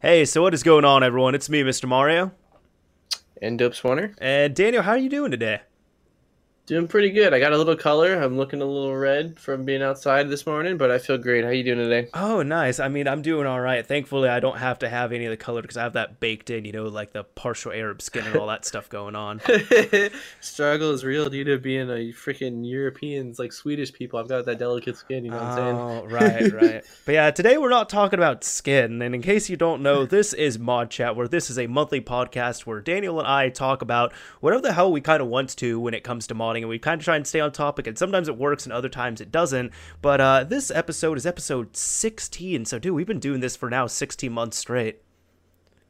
Hey, so what is going on, everyone? It's me, Mr. Mario. And Dope Swanner. And Daniel, how are you doing today? Doing pretty good. I got a little color. I'm looking a little red from being outside this morning, but I feel great. How you doing today? Oh, nice. I mean, I'm doing all right. Thankfully, I don't have to have any of the color because I have that baked in, you know, like the partial Arab skin and all that stuff going on. Struggle is real due to being a freaking Europeans, like Swedish people. I've got that delicate skin, you know what I'm saying? Oh, right, right. But yeah, today we're not talking about skin. And in case you don't know, this is Mod Chat, where this is a monthly podcast where Daniel and I talk about whatever the hell we kind of want to when it comes to modding. And we kind of try and stay on topic. And sometimes it works and other times it doesn't. But uh, this episode is episode 16. So, dude, we've been doing this for now 16 months straight.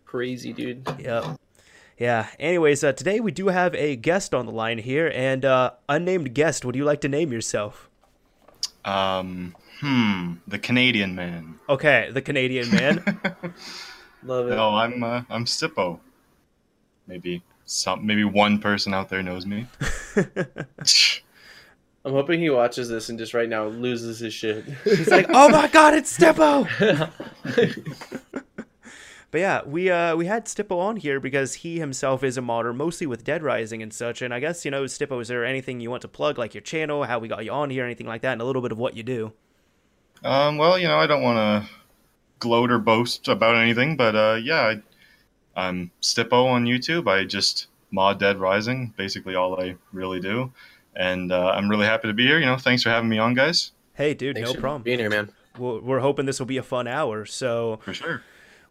Crazy, dude. Yep. Yeah. Anyways, uh, today we do have a guest on the line here, and uh, unnamed guest. Would you like to name yourself? Um, hmm, the Canadian man. Okay, the Canadian man. Love it. No, I'm uh, I'm Stippo. Maybe some, maybe one person out there knows me. I'm hoping he watches this and just right now loses his shit. He's like, "Oh my god, it's Stippo!" but yeah, we uh we had Stippo on here because he himself is a modder, mostly with Dead Rising and such. And I guess you know, Stippo, is there anything you want to plug, like your channel, how we got you on here, anything like that, and a little bit of what you do? um, well, you know, I don't want to gloat or boast about anything, but uh, yeah, I, I'm Stippo on YouTube. I just mod Dead Rising, basically all I really do, and uh, I'm really happy to be here. You know, thanks for having me on, guys. Hey, dude, Thanks no for problem. Being here, man. We're, we're hoping this will be a fun hour. So For sure.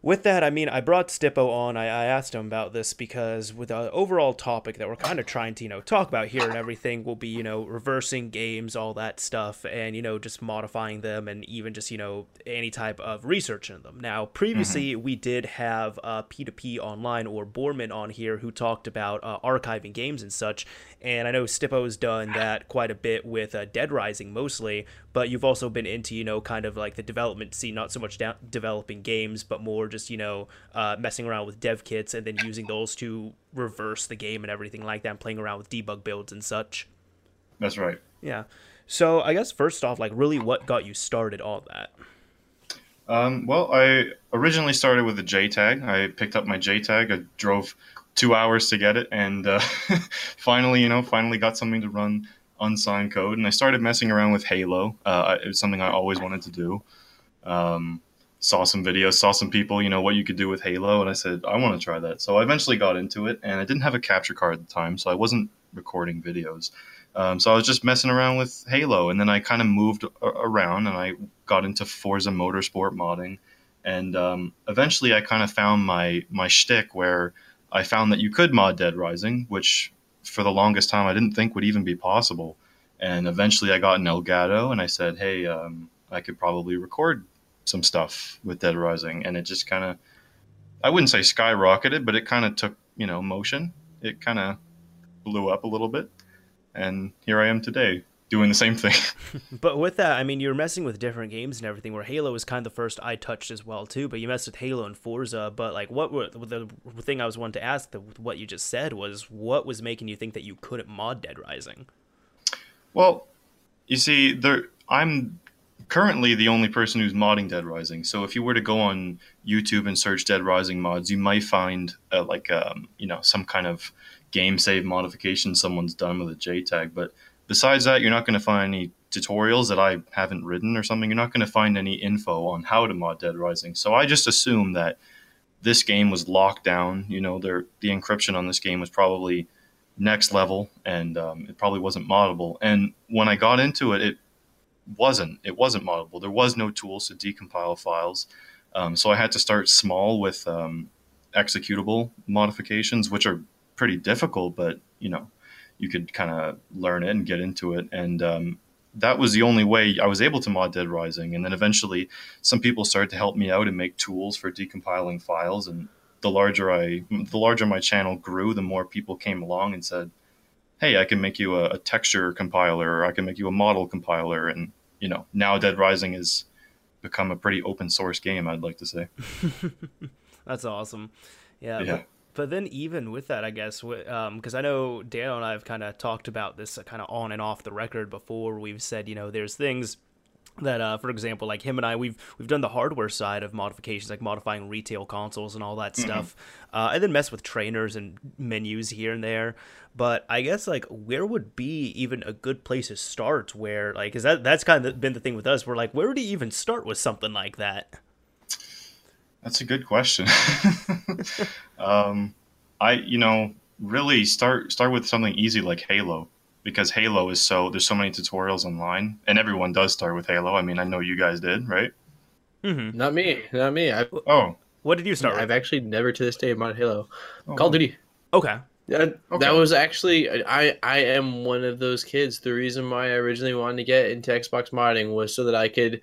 With that, I mean, I brought Stippo on. I, I asked him about this because with the overall topic that we're kind of trying to, you know, talk about here and everything will be, you know, reversing games, all that stuff, and, you know, just modifying them and even just, you know, any type of research in them. Now, previously, we did have uh, P2P Online or Borman on here who talked about uh, archiving games and such. And I know Stippo's done that quite a bit with uh, Dead Rising mostly, but you've also been into, you know, kind of like the development scene, not so much da- developing games, but more just, you know, uh, messing around with dev kits and then using those to reverse the game and everything like that, and playing around with debug builds and such. That's right. Yeah. So I guess first off, like, really what got you started on that? Um, well, I originally started with a JTAG. I picked up my JTAG. I drove two hours to get it, and uh, finally, you know, finally got something to run unsigned code. And I started messing around with Halo. Uh, it was something I always wanted to do. Um, saw some videos, saw some people, you know, what you could do with Halo, and I said I want to try that. So I eventually got into it, and I didn't have a capture card at the time, so I wasn't recording videos. Um, so I was just messing around with Halo, and then I kind of moved a- around, and I got into Forza Motorsport modding, and um, eventually I kind of found my my shtick where I found that you could mod Dead Rising, which for the longest time I didn't think would even be possible, and eventually I got an Elgato, and I said, hey, um, I could probably record some stuff with Dead Rising, and it just kind of I wouldn't say skyrocketed, but it kind of took you know motion. It kind of blew up a little bit, and here I am today doing the same thing. But with that, I mean, you were messing with different games and everything. Where Halo was kind of the first I touched as well too. But you messed with Halo and Forza. But like, what were the thing I was wanting to ask? The, what you just said was, what was making you think that you couldn't mod Dead Rising? Well, you see, there I'm currently the only person who's modding Dead Rising. So if you were to go on YouTube and search Dead Rising mods, you might find uh, like um, you know some kind of game save modification someone's done with a JTAG. But besides that, you're not going to find any tutorials that I haven't written or something. You're not going to find any info on how to mod Dead Rising. So I just assume that this game was locked down. You know, there the encryption on this game was probably next level, and um, it probably wasn't moddable. And when I got into it, it wasn't. It wasn't moddable. There was no tools to decompile files, um, so I had to start small with um, executable modifications, which are pretty difficult, but you know, you could kind of learn it and get into it. And um, that was the only way I was able to mod Dead Rising. And then eventually, some people started to help me out and make tools for decompiling files. And the larger I, the larger my channel grew, the more people came along and said, "Hey, I can make you a, a texture compiler, or I can make you a model compiler." And you know, now Dead Rising has become a pretty open source game. I'd like to say. That's awesome. Yeah. Yeah. But, but then even with that, I guess, because I know Daniel and I have kind of talked about this kind of on and off the record before. We've said, you know, there's things that uh, for example like him and i we've we've done the hardware side of modifications like modifying retail consoles and all that mm-hmm. stuff uh, and then mess with trainers and menus here and there but i guess like where would be even a good place to start where like is that that's kind of been the thing with us we're like where would you even start with something like that that's a good question um i you know really start start with something easy like halo because Halo is so there's so many tutorials online, and everyone does start with Halo. I mean, I know you guys did, right? Mm-hmm. Not me, not me. I've, oh, what did you start? I've actually never to this day modded Halo. Oh. Call of Duty. Okay. Yeah, okay. that was actually I. I am one of those kids. The reason why I originally wanted to get into Xbox modding was so that I could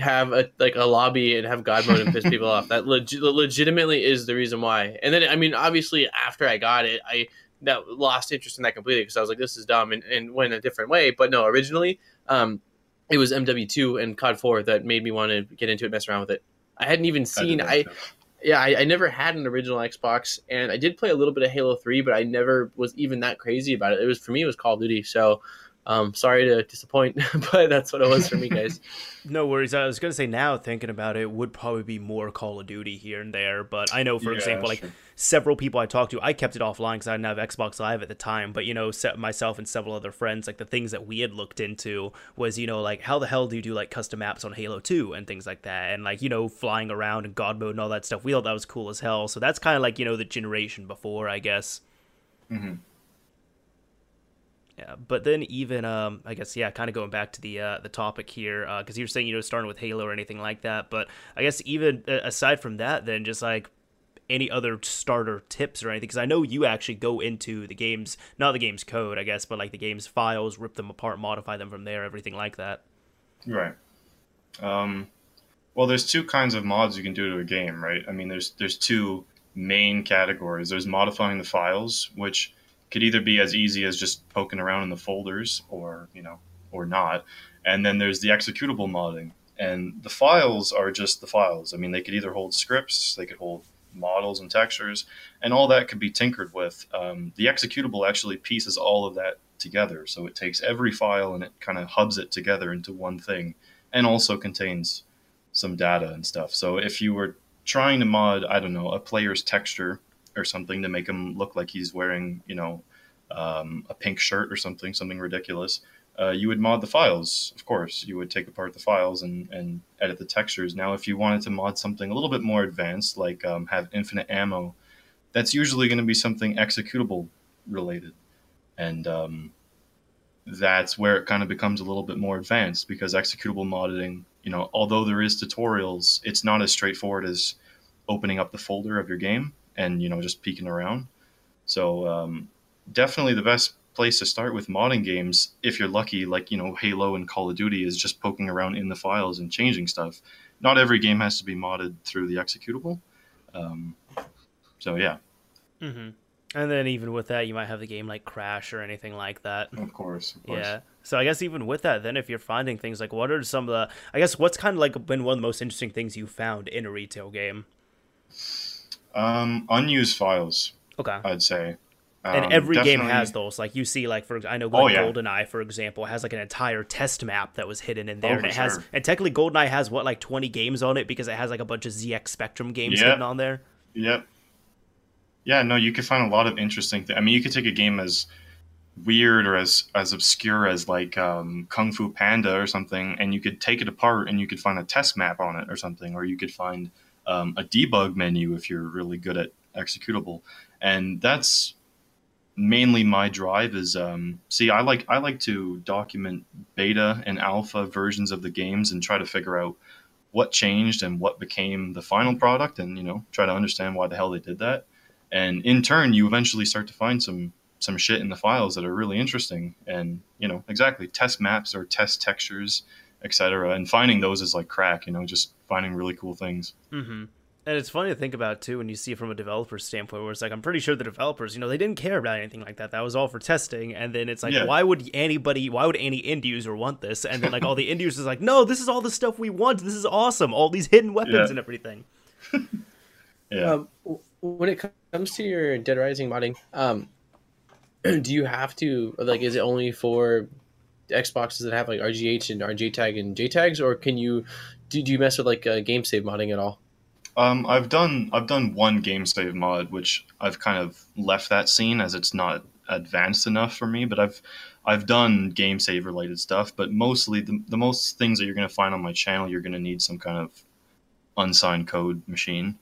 have a like a lobby and have God mode and piss people off. That leg- legitimately is the reason why. And then I mean, obviously, after I got it, I that lost interest in that completely because I was like, this is dumb and, and went a different way. But no, originally, um, it was MW2 and COD 4 that made me want to get into it, mess around with it. I hadn't even seen I, yeah, I, I, never had an original Xbox, and I did play a little bit of Halo 3, but I never was even that crazy about it. It was for me, it was Call of Duty. So um, sorry to disappoint, but that's what it was for me, guys. no worries. I was gonna say now, thinking about it, would probably be more Call of Duty here and there. But I know, for yeah, example, like true. several people I talked to, I kept it offline because I didn't have Xbox Live at the time. But you know, myself and several other friends, like the things that we had looked into was, you know, like how the hell do you do like custom maps on Halo Two and things like that, and like you know, flying around and God mode and all that stuff. We thought that was cool as hell. So that's kind of like you know the generation before, I guess. Mm-hmm. Yeah, but then even um, I guess yeah, kind of going back to the uh, the topic here because uh, you were saying you know starting with Halo or anything like that, but I guess even uh, aside from that, then just like any other starter tips or anything because I know you actually go into the game's not the game's code, I guess, but like the game's files, rip them apart, modify them from there, everything like that. Right. Um, well, there's two kinds of mods you can do to a game, right? I mean, there's there's two main categories. There's modifying the files, which could either be as easy as just poking around in the folders or you know or not. And then there's the executable modding. And the files are just the files. I mean they could either hold scripts they could hold models and textures and all that could be tinkered with. Um, the executable actually pieces all of that together. So it takes every file and it kind of hubs it together into one thing and also contains some data and stuff. So if you were trying to mod i don't know a player's texture or something to make him look like he's wearing, you know, um, a pink shirt or something, something ridiculous. Uh, you would mod the files, of course. You would take apart the files and, and edit the textures. Now, if you wanted to mod something a little bit more advanced, like um, have infinite ammo, that's usually going to be something executable related. And um, that's where it kind of becomes a little bit more advanced because executable modding, you know, although there is tutorials, it's not as straightforward as opening up the folder of your game and you know just peeking around. So um, definitely the best place to start with modding games, if you're lucky, like you know Halo and Call of Duty, is just poking around in the files and changing stuff. Not every game has to be modded through the executable. Um, so yeah. Mm-hmm. And then even with that, you might have the game like crash or anything like that. Of course, of course. Yeah. So I guess even with that, then if you're finding things like, what are some of the? I guess what's kind of like been one of the most interesting things you found in a retail game? Um, unused files. Okay. I'd say. Um, and every definitely... game has those. Like you see, like for I know, like oh, yeah. GoldenEye, for example, has like an entire test map that was hidden in there, oh, and it has, and technically GoldenEye has what like twenty games on it because it has like a bunch of ZX Spectrum games yep. hidden on there. Yep. Yeah, no, you could find a lot of interesting things. I mean, you could take a game as weird or as as obscure as like um, Kung Fu Panda or something, and you could take it apart and you could find a test map on it or something, or you could find um, a debug menu if you're really good at executable, and that's mainly my drive is um, see I like I like to document beta and alpha versions of the games and try to figure out what changed and what became the final product and you know try to understand why the hell they did that. And in turn you eventually start to find some some shit in the files that are really interesting. And you know exactly test maps or test textures etc and finding those is like crack you know just finding really cool things mm-hmm. And it's funny to think about too when you see it from a developer's standpoint, where it's like I'm pretty sure the developers, you know, they didn't care about anything like that. That was all for testing. And then it's like, yeah. why would anybody, why would any end user want this? And then like all the end users like, no, this is all the stuff we want. This is awesome. All these hidden weapons yeah. and everything. yeah. Um, when it comes to your Dead Rising modding, um, do you have to like? Is it only for Xboxes that have like RGH and RJTAG and JTAGs, or can you do, do you mess with like uh, game save modding at all? Um, I've done I've done one game save mod, which I've kind of left that scene as it's not advanced enough for me. But I've I've done game save related stuff, but mostly the, the most things that you're going to find on my channel, you're going to need some kind of unsigned code machine.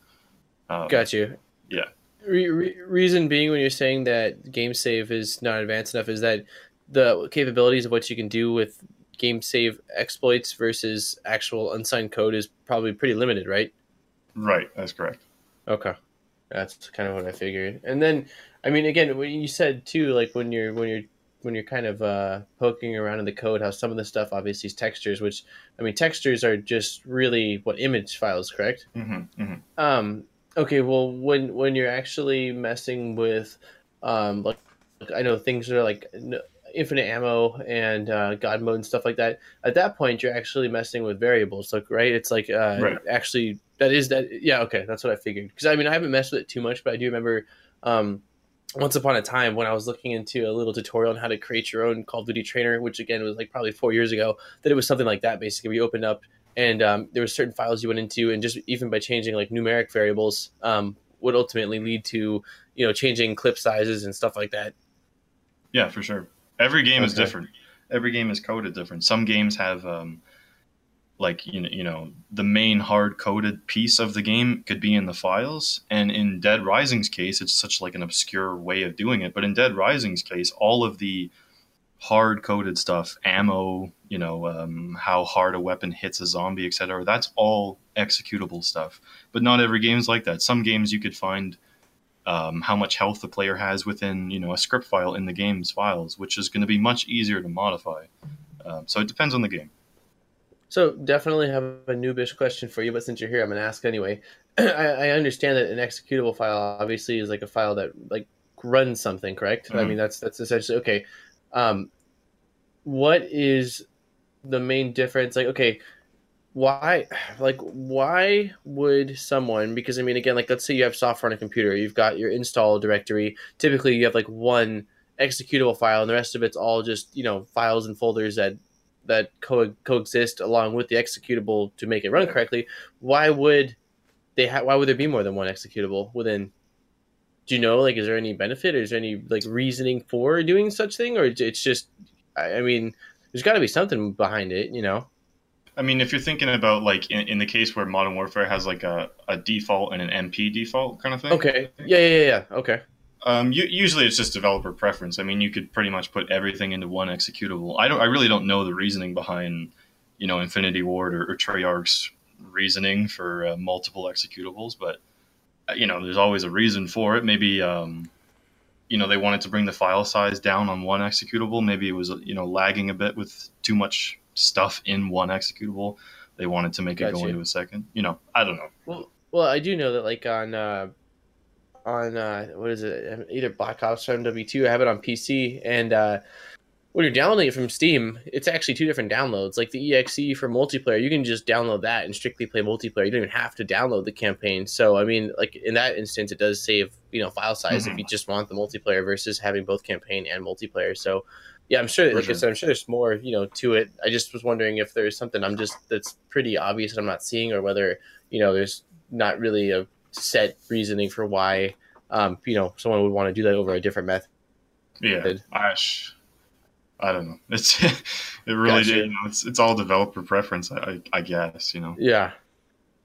Um, Got you. Yeah. Re- re- reason being, when you're saying that game save is not advanced enough, is that the capabilities of what you can do with game save exploits versus actual unsigned code is probably pretty limited, right? Right, that's correct. Okay, that's kind of what I figured. And then, I mean, again, what you said too, like when you're when you're when you're kind of uh, poking around in the code, how some of the stuff obviously is textures, which I mean, textures are just really what image files, correct? Mm-hmm, mm-hmm. Um, okay, well, when when you're actually messing with, um, like I know things that are like infinite ammo and uh, god mode and stuff like that. At that point you're actually messing with variables like right? It's like uh, right. actually that is that yeah okay that's what i figured. Because i mean i haven't messed with it too much but i do remember um, once upon a time when i was looking into a little tutorial on how to create your own call of duty trainer which again was like probably four years ago that it was something like that basically we opened up and um, there were certain files you went into and just even by changing like numeric variables um, would ultimately lead to you know changing clip sizes and stuff like that. Yeah for sure Every game okay. is different. Every game is coded different. Some games have um, like you know, you know the main hard coded piece of the game could be in the files and in dead rising's case it's such like an obscure way of doing it but in dead rising's case all of the hard coded stuff ammo you know um, how hard a weapon hits a zombie etc that's all executable stuff but not every game is like that some games you could find um, how much health the player has within you know a script file in the game's files, which is going to be much easier to modify. Um, so it depends on the game. So definitely have a noobish question for you, but since you're here, I'm going to ask anyway. I, I, understand that an executable file obviously is like a file that like runs something, correct? Mm-hmm. I mean that's that's essentially okay. Um, what is the main difference? Like okay, why like why would someone because i mean again like let's say you have software on a computer you've got your install directory typically you have like one executable file and the rest of it's all just you know files and folders that that co- coexist along with the executable to make it run correctly. Why would they have why would there be more than one executable within do you know like is there any benefit or is there any like reasoning for doing such thing or it's just i, I mean there's got to be something behind it you know I mean, if you're thinking about like in, in, the case where Modern Warfare has like a, a default and an MP default kind of thing. Okay. Yeah, yeah, yeah. Okay. Um, you, usually it's just developer preference. I mean, you could pretty much put everything into one executable. I don't. I really don't know the reasoning behind, you know, Infinity Ward or, or Treyarch's reasoning for uh, multiple executables, but uh, you know, there's always a reason for it. Maybe, um, you know, they wanted to bring the file size down on one executable. Maybe it was you know lagging a bit with too much stuff in one executable. They wanted to make Got it go you. into a second. You know, I don't know. Well, well, I do know that like on uh, on uh, what is it? Either Black Ops or MW2. I have it on PC, and uh, when you're downloading it from Steam, it's actually two different downloads. Like the EXE for multiplayer, you can just download that and strictly play multiplayer. You don't even have to download the campaign. So, I mean, like in that instance, it does save you know file size mm-hmm. if you just want the multiplayer versus having both campaign and multiplayer. So, yeah, I'm sure. Like sure. I said, I'm sure there's more, you know, to it. I just was wondering if there's something I'm just that's pretty obvious that I'm not seeing, or whether you know there's not really a set reasoning for why, um, you know, someone would want to do that over a different method. Yeah, I, I don't know. It's it really gotcha. you know it's it's all developer preference. I I guess you know. Yeah.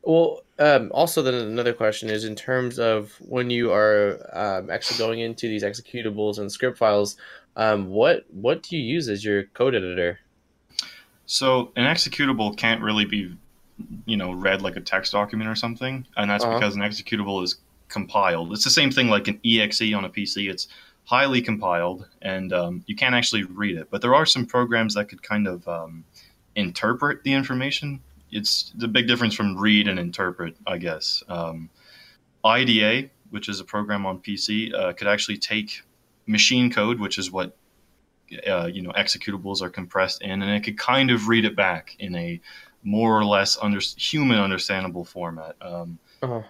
Well, um, also then another question is in terms of when you are um, actually going into these executables and script files, um, what what do you use as your code editor? So an executable can't really be, you know, read like a text document or something, and that's uh-huh. because an executable is compiled. It's the same thing like an exe on a PC. It's highly compiled, and um, you can't actually read it. But there are some programs that could kind of um, interpret the information. It's the big difference from read and interpret, I guess. Um, IDA, which is a program on PC, uh, could actually take machine code, which is what uh, you know executables are compressed in, and it could kind of read it back in a more or less under, human understandable format. Um, uh-huh.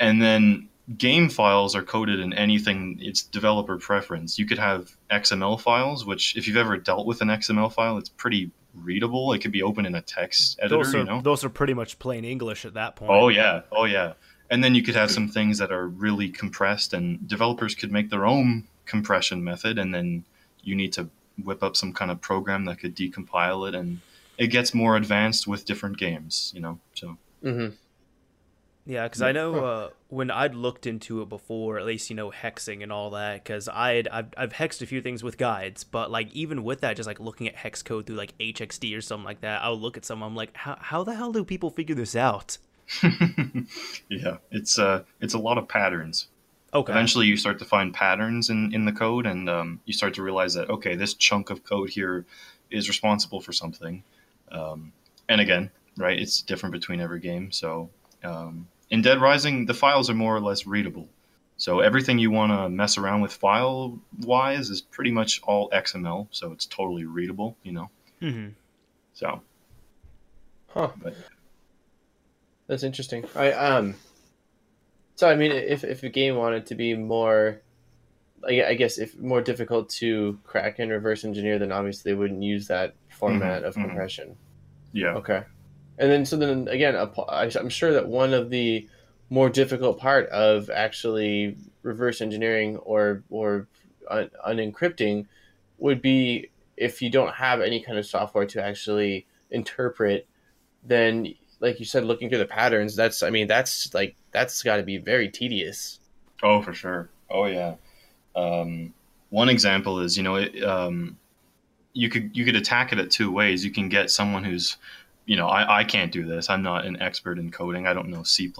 And then game files are coded in anything. It's developer preference. You could have XML files, which if you've ever dealt with an XML file, it's pretty readable. It could be open in a text editor. Those are you know. those are pretty much plain English at that point. Oh yeah, oh yeah. And then you could have some things that are really compressed, and developers could make their own compression method, and then you need to whip up some kind of program that could decompile it, and it gets more advanced with different games, you know. So Mm-hmm. Yeah, because I know uh, when I'd looked into it before, at least you know hexing and all that. Because I'd I've, I've hexed a few things with guides, but like even with that, just like looking at hex code through like HXD or something like that, I'll look at some. I'm like, how how the hell do people figure this out? yeah, it's uh, it's a lot of patterns. Okay. Eventually, you start to find patterns in in the code, and um, you start to realize that okay, this chunk of code here is responsible for something. Um, and again, right, it's different between every game. So um, in Dead Rising, the files are more or less readable. So everything you want to mess around with file wise is pretty much all XML, so it's totally readable, you know. hmm So, Huh. but That's interesting. I um. So I mean, if if a game wanted to be more, I I guess if more difficult to crack and reverse engineer, then obviously they wouldn't use that format Mhm, of mhm. compression. yeah, Okay. And then so then again, I- I'm sure that one of the more difficult part of actually reverse engineering or or un- unencrypting would be if you don't have any kind of software to actually interpret then like you said looking through the patterns that's i mean that's like that's got to be very tedious Oh, for sure. Oh, yeah. Um, one example is, you know, it, um, you could you could attack it at two ways. You can get someone who's, you know, I, I can't do this. I'm not an expert in coding. I don't know C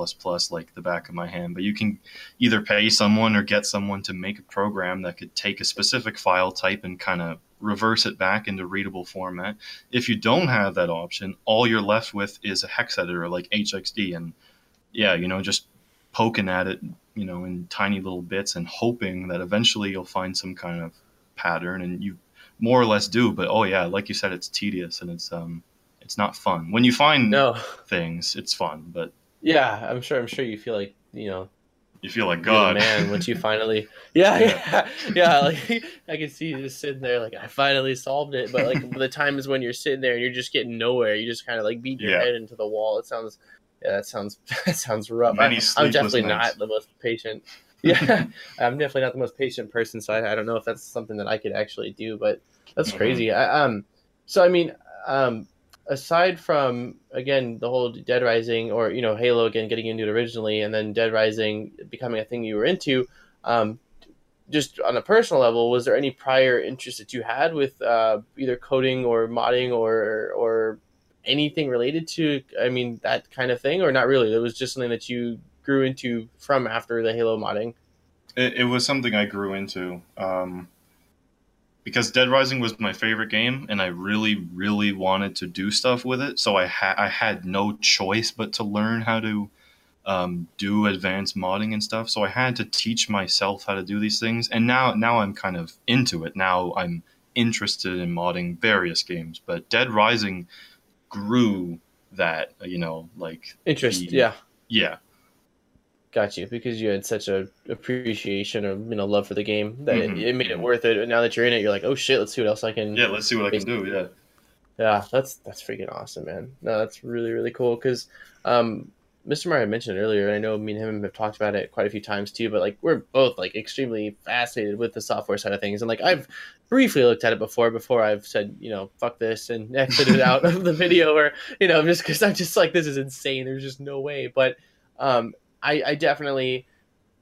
like the back of my hand. But you can either pay someone or get someone to make a program that could take a specific file type and kind of reverse it back into readable format. If you don't have that option, all you're left with is a hex editor like HXD, and yeah, you know, just poking at it you know, in tiny little bits and hoping that eventually you'll find some kind of pattern and you more or less do. But oh yeah, like you said, it's tedious and it's um it's not fun. When you find no things, it's fun, but yeah i'm sure i'm sure you feel like you know you feel like God. man once you finally yeah yeah yeah like i can see you just sitting there like i finally solved it but like the time is when you're sitting there and you're just getting nowhere you just kind of like beat your Yeah. head into the wall it sounds yeah that sounds that sounds rough Many I, i'm definitely nights. not the most patient yeah i'm definitely not the most patient person so I, I don't know if that's something that i could actually do but that's Mhm. crazy I, um so i mean um aside from again the whole Dead Rising or you know Halo again getting into it originally and then Dead Rising becoming a thing you were into, um, just on a personal level, was there any prior interest that you had with uh, either coding or modding or or anything related to I mean that kind of thing or not really? It was just something that you grew into from after the Halo modding. It, it was something I grew into um, because Dead Rising was my favorite game, and I really, really wanted to do stuff with it. So I had I had no choice but to learn how to um, do advanced modding and stuff. So I had to teach myself how to do these things, and now now I'm kind of into it. Now I'm interested in modding various games, but Dead Rising grew that you know like Interest, The- yeah. yeah Got you because you had such a appreciation or you know love for the game that Mhm. it, it made it worth it. And now that you're in it, you're like, oh shit, let's see what else I can. yeah. Let's see what I can do. Yeah. Yeah, that's that's freaking awesome, man. No, that's really really cool because um, Mr. Had mentioned earlier, and I know me and him have talked about it quite a few times too. But like, we're both like extremely fascinated with the software side of things, and like I've briefly looked at it before before I've said you know fuck this and exited out of the video, or you know just because I'm just like this is insane. There's just no way. But um, I, I definitely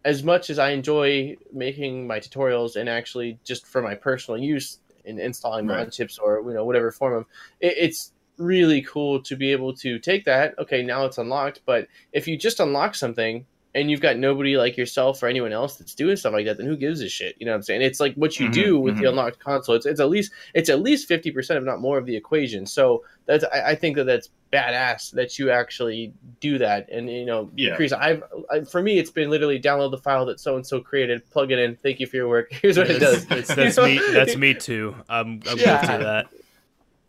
as much as I enjoy making my tutorials and actually just for my personal use in installing mod Right. chips or you know whatever form of it, it's really cool to be able to take that okay now it's unlocked but if you just unlock something and you've got nobody like yourself or anyone else that's doing stuff like that then who gives a shit you know what i'm saying it's like what you Mhm, do with the mhm. unlocked console it's, it's at least it's at least 50% if not more of the equation so that's i, I think that that's badass that you actually do that and you know Yeah. Chris, I've I, for me it's been literally download the file that so and so created plug it in thank you for your work here's what it does It's, it's, that's You know? me. That's me too. I'm, I'm Yeah. guilty of that.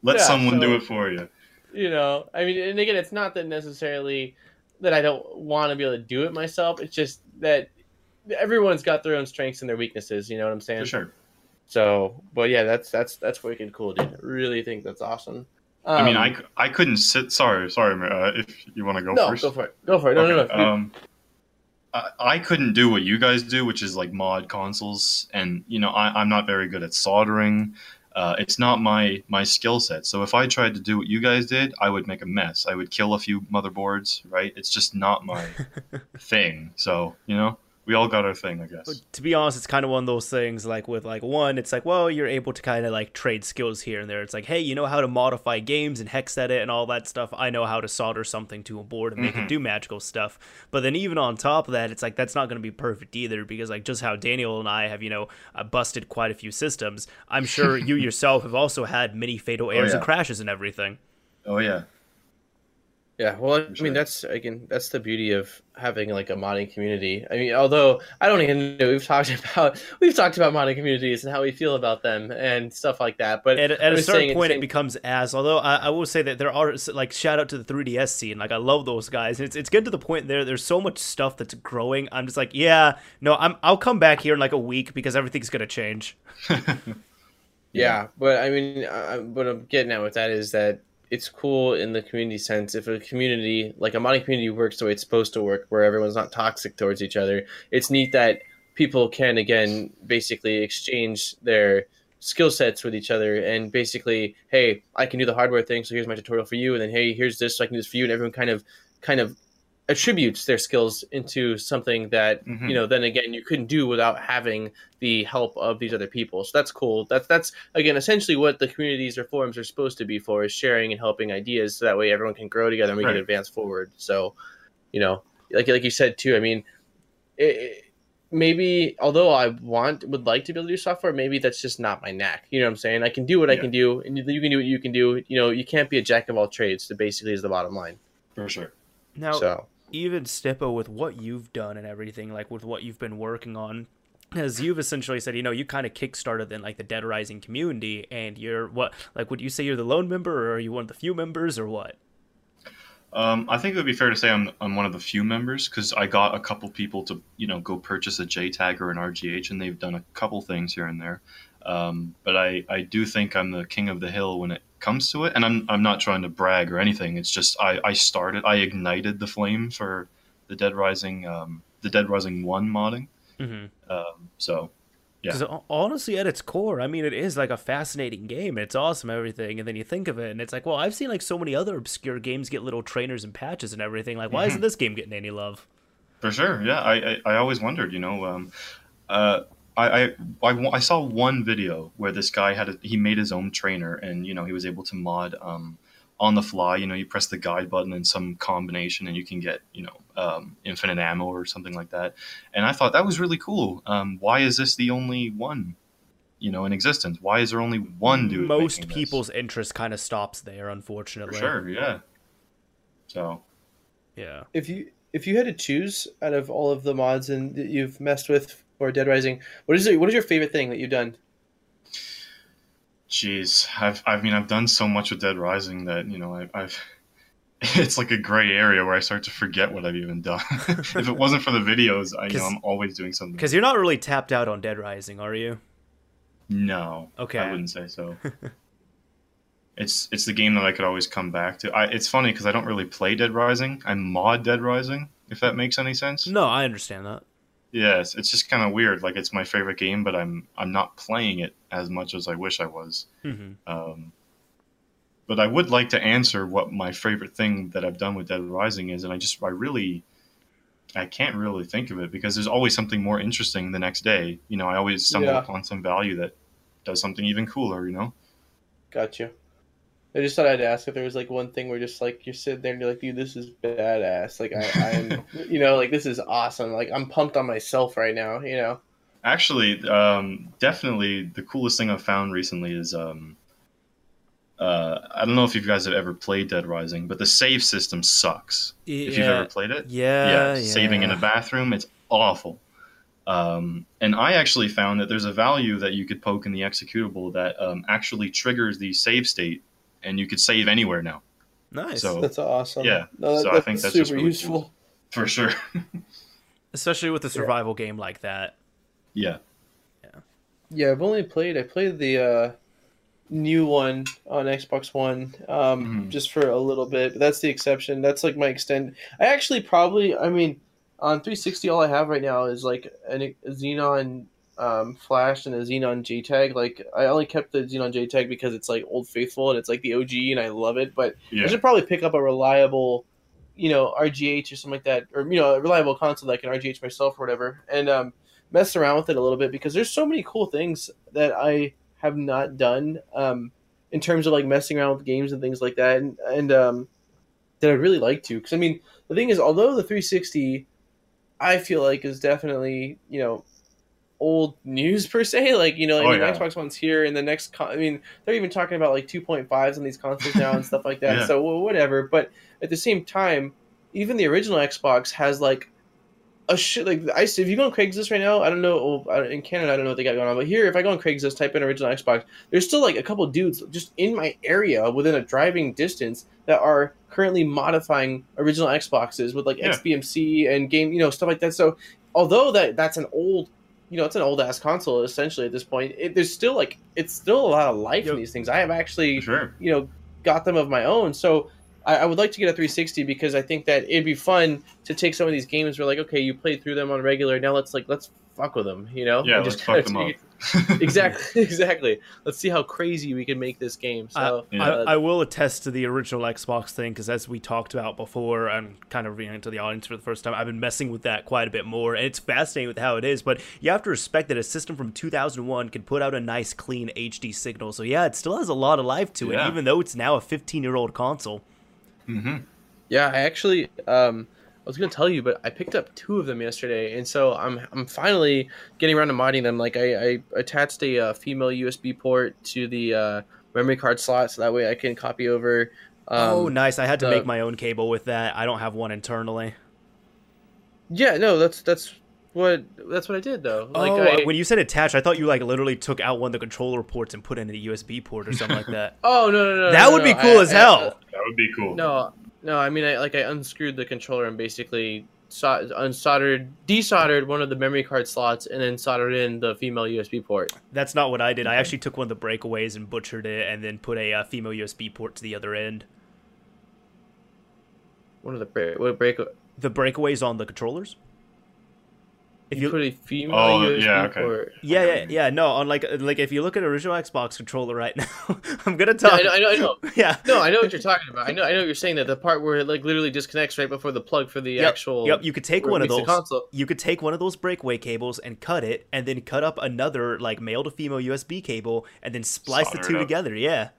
Let Yeah, someone do it for you. you know i mean and again it's not that necessarily that i don't want to be able to do it myself it's just that everyone's got their own strengths and their weaknesses. You know what I'm saying? For sure. So, but yeah, that's that's that's wicked cool, dude. I really think that's awesome. Um, I mean, I, I couldn't sit. Sorry, sorry. Uh, if you want to go no, first, go for it. Go for it. No, no, Okay, no. Um, I, I couldn't do what you guys do, which is like mod consoles, and you know I, I'm not very good at soldering. Uh, it's not my my skill set. So if I tried to do what you guys did, I would make a mess. I would kill a few motherboards. Right? It's just not my thing. So you know, we all got our thing, I guess. to be honest, it's kind of one of those things like with like one, it's like, well, you're able to kind of like trade skills here and there. It's like, hey, you know how to modify games and hex edit and all that stuff. I know how to solder something to a board and make it do magical stuff. But then even on top of that, it's like that's not going to be perfect either because like just how Daniel and I have, you know, uh, busted quite a few systems. I'm sure you yourself have also had many fatal errors and yeah. crashes and everything. Oh yeah, Yeah, well, I sure. mean, that's again, that's the beauty of having like a modding community. I mean, although I don't even know, we've talked about we've talked about modding communities and how we feel about them and stuff like that. But at, at a certain saying at the point it becomes as although I, I will say that there are like shout out to the 3ds scene like i love those guys it's, it's getting to the point there there's so much stuff that's growing i'm just like yeah no i'm i'll come back here in like a week because everything's gonna change Yeah, but I mean, uh, what I'm getting at with that is that it's cool in the community sense. If a community, like a modding community, works the way it's supposed to work, where everyone's not toxic towards each other, it's neat that people can again basically exchange their skill sets with each other and basically, hey, I can do the hardware thing, so here's my tutorial for you, and then hey, here's this, so I can do this for you, and everyone kind of, kind of attributes their skills into something that Mhm. you know then again you couldn't do without having the help of these other people. So that's cool. That's that's again essentially what the communities or forums are supposed to be for is sharing and helping ideas so that way everyone can grow together and we Right. can advance forward. So you know like like you said too i mean it, it- maybe although i want would like to be able to do software maybe that's just not my knack. You know what i'm saying? I can do what i can do and you you can do what you can do. You know you can't be a jack of all trades so basically is the bottom line. For sure. now so even Stippo with what you've done and everything, like with what you've been working on, as you've essentially said, you know, you kind of kickstarted in like the Dead Rising community, and you're what, like, would you say you're the lone member, or are you one of the few members, or what? Um, I think it would be fair to say I'm, I'm one of the few members because I got a couple people to you know go purchase a JTAG or an RGH, and they've done a couple things here and there. Um, but I, I do think I'm the king of the hill when it comes to it, and I'm I'm not trying to brag or anything. It's just I, I started I ignited the flame for the Dead Rising um, the Dead Rising one modding. Mm-hmm. Um, so Yeah. Because honestly, at its core, I mean, it is like a fascinating game. It's awesome, everything. And then you think of it, and it's like, well, I've seen like so many other obscure games get little trainers and patches and everything. Like, why isn't this game getting any love? For sure, yeah. I, I, I always wondered, you know, um, uh, I, I, I, I saw one video where this guy had a, he made his own trainer, and you know he was able to mod um, on the fly. You know, you press the guide button and some combination, and you can get you know um, infinite ammo or something like that. And I thought that was really cool. Um, why is this the only one, you know, in existence? Why is there only one dude? Most making this? people's interest kind of stops there, for unfortunately. sure, yeah. So Yeah. if you if you had to choose out of all of the mods and that you've messed with for Dead Rising, what is it? What is your favorite thing that you've done? Jeez, I've I mean I've done so much with Dead Rising that you know I've, I've it's like a gray area where I start to forget what I've even done. if it wasn't for the videos, I you know 'Cause- I'm always doing something. Because you're not really tapped out on Dead Rising, are you? No, Okay. I wouldn't say so. it's it's the game that I could always come back to. I, it's funny because I don't really play Dead Rising. I mod Dead Rising, if that makes any sense. No, I understand that. Yes, it's just kind of weird. Like it's my favorite game, but I'm I'm not playing it as much as I wish I was. hmm Um, but I would like to answer what my favorite thing that I've done with Dead Rising is, and I just I really I can't really think of it because there's always something more interesting the next day. You know, I always stumble Yeah. upon some value that does something even cooler. You know, Got you. I just thought I'd ask if there was like one thing where just like you're sitting there and you're like, dude, this is badass. Like I, I'm, you know, like this is awesome. Like I'm pumped on myself right now. You know. actually, um, definitely the coolest thing I've found recently is um, uh, I don't know if you guys have ever played Dead Rising, but the save system sucks. If you've ever played it, yeah, yeah, saving in a bathroom it's awful um, and i actually found that there's a value that you could poke in the executable that um, actually triggers the save state and you could save anywhere now Nice. So- That's awesome. Yeah. No, that, So I think that's super just really useful. for sure especially with a survival game like that. Yeah. Yeah, Yeah, I've only played. I played the uh, new one on Xbox One, um, Mhm. just for a little bit. But that's the exception. That's like my extend. I actually probably. I mean, on 360, all I have right now is like an, a Xenon um, Flash and a Xenon JTAG. Like I only kept the Xenon JTAG because it's like Old Faithful and it's like the OG, and I love it. But I should probably pick up a reliable, you know, RGH or something like that, or you know, a reliable console that I can RGH myself or whatever, and um, mess around with it a little bit because there's so many cool things that I have not done um, in terms of like messing around with games and things like that, and, and um, that I'd really like to. Because I mean, the thing is, although the 360, I feel like is definitely you know old news per se. Like you know, I Oh, yeah. Xbox One's here, and the next. Con- I mean, they're even talking about like 2.5s on these consoles now and stuff like that. Yeah. So well, whatever. But at the same time, even the original Xbox has like a shit like I if you go on Craigslist right now, I don't know oh, well, in Canada, I don't know what they got going on, but here, if I go on Craigslist, type in original Xbox, there's still like a couple dudes just in my area within a driving distance that are currently modifying original Xboxes with like Yeah. XBMC and game, you know, stuff like that. So although that that's an old you know, it's an old ass console essentially at this point. It, there's still like it's still a lot of life Yep. in these things. I have actually Sure. you know got them of my own so I, I would like to get a 360 because i think that it'd be fun to take some of these games where like okay you played through them on regular now let's like let's fuck with them you know Yeah, And kinda fuck them up. Take- exactly exactly let's see how crazy we can make this game so Yeah. uh, I, I will attest to the original Xbox thing because, as we talked about before, and kind of reading to the audience for the first time, I've been messing with that quite a bit more, and it's fascinating with how it is. But you have to respect that a system from 2001 can put out a nice, clean HD signal. So yeah, it still has a lot of life to it, even though it's now a 15 year old console. hmm yeah i actually um I was gonna tell you, but I picked up two of them yesterday, and so I'm I'm finally getting around to modding them. Like I, I attached a uh, female USB port to the uh, memory card slot, so that way I can copy over. Um, oh, nice! I had to the- make my own cable with that. I don't have one internally. Yeah, no, that's that's what that's what I did though. Like oh, I, when you said attached, I thought you like literally took out one of the controller ports and put in a USB port or something like that. oh no no no, That no, would no, be cool I- as I- hell. That would be cool. no, no, I mean I like I unscrewed the controller and basically sol- unsoldered, desoldered one of the memory card slots, and then soldered in the female USB port. That's not what I did. I actually took one of the breakaways and butchered it, and then put a uh, female USB port to the other end. One of the break, what break? The breakaways on the controllers. If you, you, put a female Oh, USB yeah, okay. port. yeah, yeah, yeah, no, on like like if you look at original Xbox controller right now, I'm gonna Yeah, talk. I know, I know, I know. Yeah, No, I know what you're talking about. I know, I know what you're saying that the part where it like literally disconnects right before the plug for the Yep, actual. Yep, you could take one of those. console. You could take one of those breakaway cables and cut it, and then cut up another like male to female USB cable, and then splice Solder the two together. Yeah,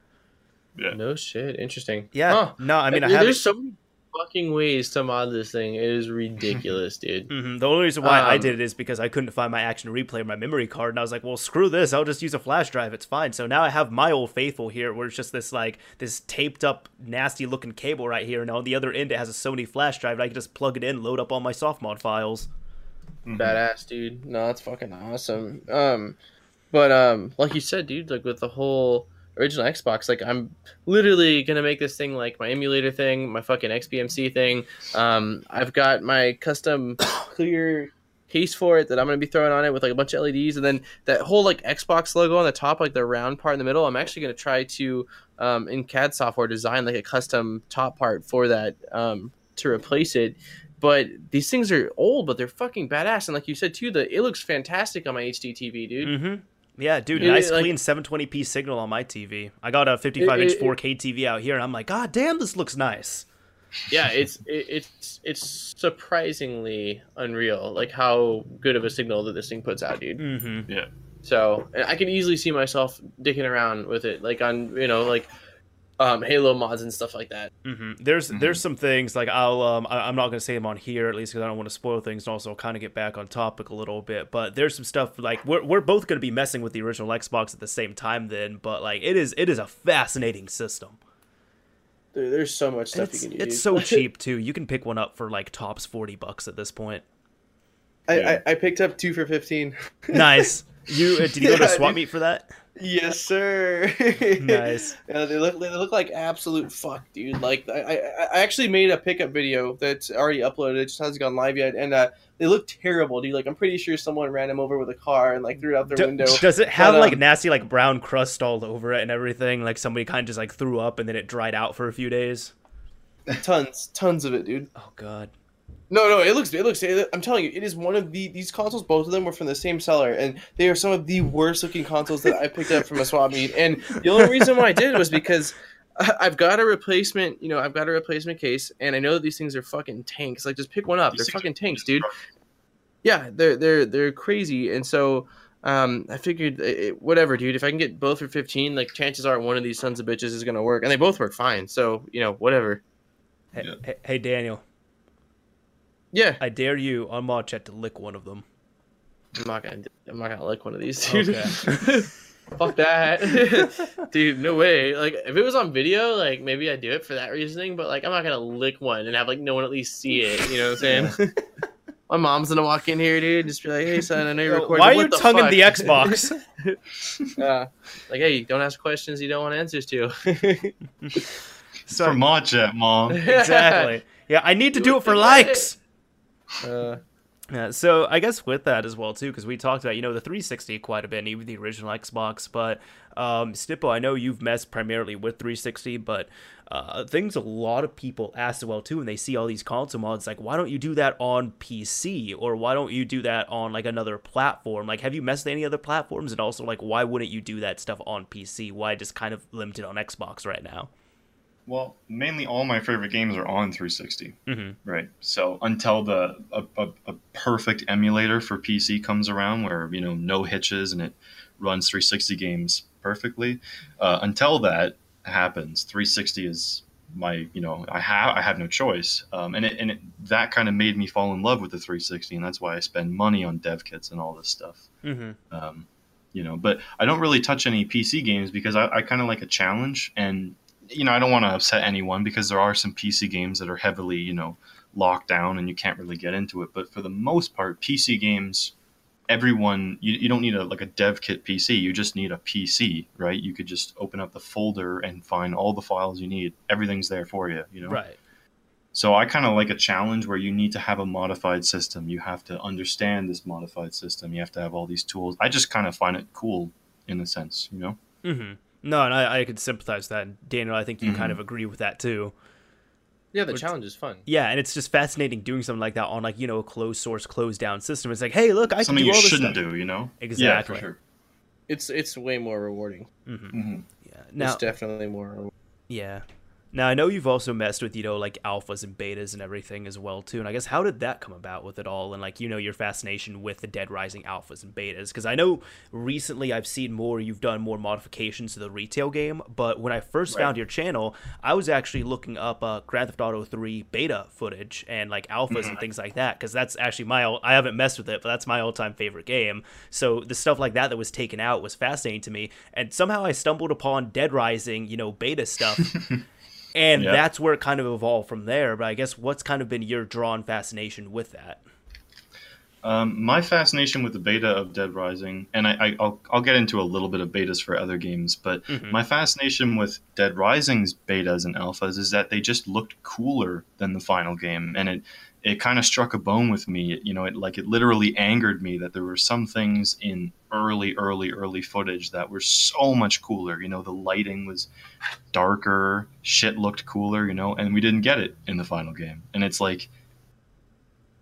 Yeah. No shit, interesting. yeah. Huh. No, I mean I There- have there's so many fucking ways to mod this thing. It is ridiculous, dude. hmm The only reason why I Um, did it is because I couldn't find my action replay or my memory card, and I was like, "Well, screw this! I'll just use a flash drive. It's fine." So now I have my old faithful here, where it's just this like this taped up, nasty looking cable right here, and on the other end it has a Sony flash drive. And I can just plug it in, load up all my soft mod files. Mhm. badass dude no that's fucking awesome um but um like you said dude like with the whole original xbox like i'm literally gonna make this thing like my emulator thing my fucking xbmc thing um i've got my custom clear case for it that i'm gonna be throwing on it with like a bunch of leds and then that whole like xbox logo on the top like the round part in the middle i'm actually gonna try to um in cad software design like a custom top part for that um to replace it but these things are old, but they're fucking badass. And like you said too, the it looks fantastic on my HD TV, dude. Mm-hmm. Yeah, dude, It- nice it, like- clean 720p signal on my TV. I got a 55 inch It- it- 4K TV out here, and I'm like, God damn, this looks nice. Yeah, it's it, it's it's surprisingly unreal, like how good of a signal that this thing puts out, dude. Mm-hmm. Yeah. So and I can easily see myself dicking around with it, like on you know like um, Halo mods and stuff like that. hmm There's Mhm. there's some things like I'll um I, I'm not gonna say them on here at least because I don't want to spoil things and also kind of get back on topic a little bit. But there's some stuff like we're we're both gonna be messing with the original Xbox at the same time then. But like it is it is a fascinating system. There, there's so much stuff It's, you can do. it's so cheap too. You can pick one up for like tops forty bucks at this point. I, Yeah. I, I picked up two for fifteen. Nice. You uh, did you go to Yeah, a swap meet for that? Yes, sir. Nice. Yeah, they look they look like absolute fuck, dude. Like I, I, I actually made a pickup video that's already uploaded. It just hasn't gone live yet, and uh, they look terrible, dude. Like I'm pretty sure someone ran him over with a car and like threw it out their Do- window. Does it have But, like um, nasty like brown crust all over it and everything? Like somebody kind of just like threw up and then it dried out for a few days. Tons, tons of it, dude. Oh god. No, no, it looks, it looks. I'm telling you, it is one of the these consoles. Both of them were from the same seller, and they are some of the worst looking consoles that I picked up from a swap meet. And the only reason why I did was because I- I've got a replacement. You know, I've got a replacement case, and I know that these things are fucking tanks. Like, just pick one up. These They're fucking tanks, dude. Yeah, they're they're they're crazy, and so. Um, I figured, it, whatever, dude. If I can get both for fifteen, like chances are one of these sons of bitches is gonna work, and they both work fine. So you know, whatever. Hey, Yeah. hey, hey, Daniel, Yeah, I dare you on mod chat to lick one of them. I'm not gonna. I'm not gonna lick one of these, dude. Okay. Fuck that, dude. No way. Like, if it was on video, like maybe I'd do it for that reasoning. But like, I'm not gonna lick one and have like no one at least see it. You know what I'm saying? My mom's gonna walk in here, dude, and just be like, "Hey, son, I know you're Yo, recording. Why are What you the tonguing fuck?" the Xbox? Uh, like, hey, don't ask questions you don't want answers to. so, For mod chat, mom. exactly. Yeah, I need to Do do it it for for likes. Uh, Yeah, so I guess with that as well too, because we talked about you know the 360 quite a bit, and even the original Xbox. But um, Stippo, I know you've messed primarily with 360, but uh, things a lot of people ask as well too, and they see all these console mods like, why don't you do that on PC or why don't you do that on like another platform? Like, have you messed with any other platforms? And also, like, why wouldn't you do that stuff on PC? Why just kind of limited on Xbox right now? Well, mainly all my favorite games are on 360. Mm-hmm. Right. So until the a, a, a perfect emulator for PC comes around, where you know no hitches and it runs 360 games perfectly, uh, until that happens, 360 is my you know I have I have no choice, um, and it, and it, that kind of made me fall in love with the 360, and that's why I spend money on dev kits and all this stuff. Mm-hmm. Um, you know, but I don't really touch any PC games because I, I kind of like a challenge, and you know I don't want to upset anyone because there are some PC games that are heavily you know locked down and you can't really get into it. But for the most part, PC games, everyone you, you don't need a like a dev kit PC. You just need a PC, right? You could just open up the folder and find all the files you need. Everything's there for you. You know, Right. so I kind of like a challenge where you need to have a modified system. You have to understand this modified system. You have to have all these tools. I just kind of find it cool in a sense, you know. Mm-hmm. No, and I, I could sympathize with that. And Daniel, I think you Mhm. kind of agree with that too. yeah, the Which- challenge is fun. Yeah, and it's just fascinating doing something like that on like you know a closed source, closed down system. It's like, hey, look, I Something can do you all this shouldn't stuff. do, you know. Exactly. Yeah, for sure. It's it's way more rewarding. hmm hmm Yeah. Now, it's definitely more. Rewarding. yeah. Now I know you've also messed with you know like alphas and betas and everything as well too. And I guess how did that come about with it all? And like you know your fascination with the Dead Rising alphas and betas? Because I know recently I've seen more. You've done more modifications to the retail game. But when I first Right. found your channel, I was actually looking up uh, Grand Theft Auto 3 beta footage and like alphas and things like that. Because that's actually my I haven't messed with it, but that's my all time favorite game. So the stuff like that that was taken out was fascinating to me. And somehow I stumbled upon Dead Rising, you know, beta stuff. And Yeah. that's where it kind of evolved from there. But I guess what's kind of been your drawn fascination with that? Um, my fascination with the beta of Dead Rising, and I, I, I'll, I'll get into a little bit of betas for other games, but Mhm. my fascination with Dead Rising's betas and alphas is that they just looked cooler than the final game, and it it kind of struck a bone with me. It, you know, it like it literally angered me that there were some things in early, early, early footage that were so much cooler. You know, the lighting was darker, shit looked cooler, you know, and we didn't get it in the final game, and it's like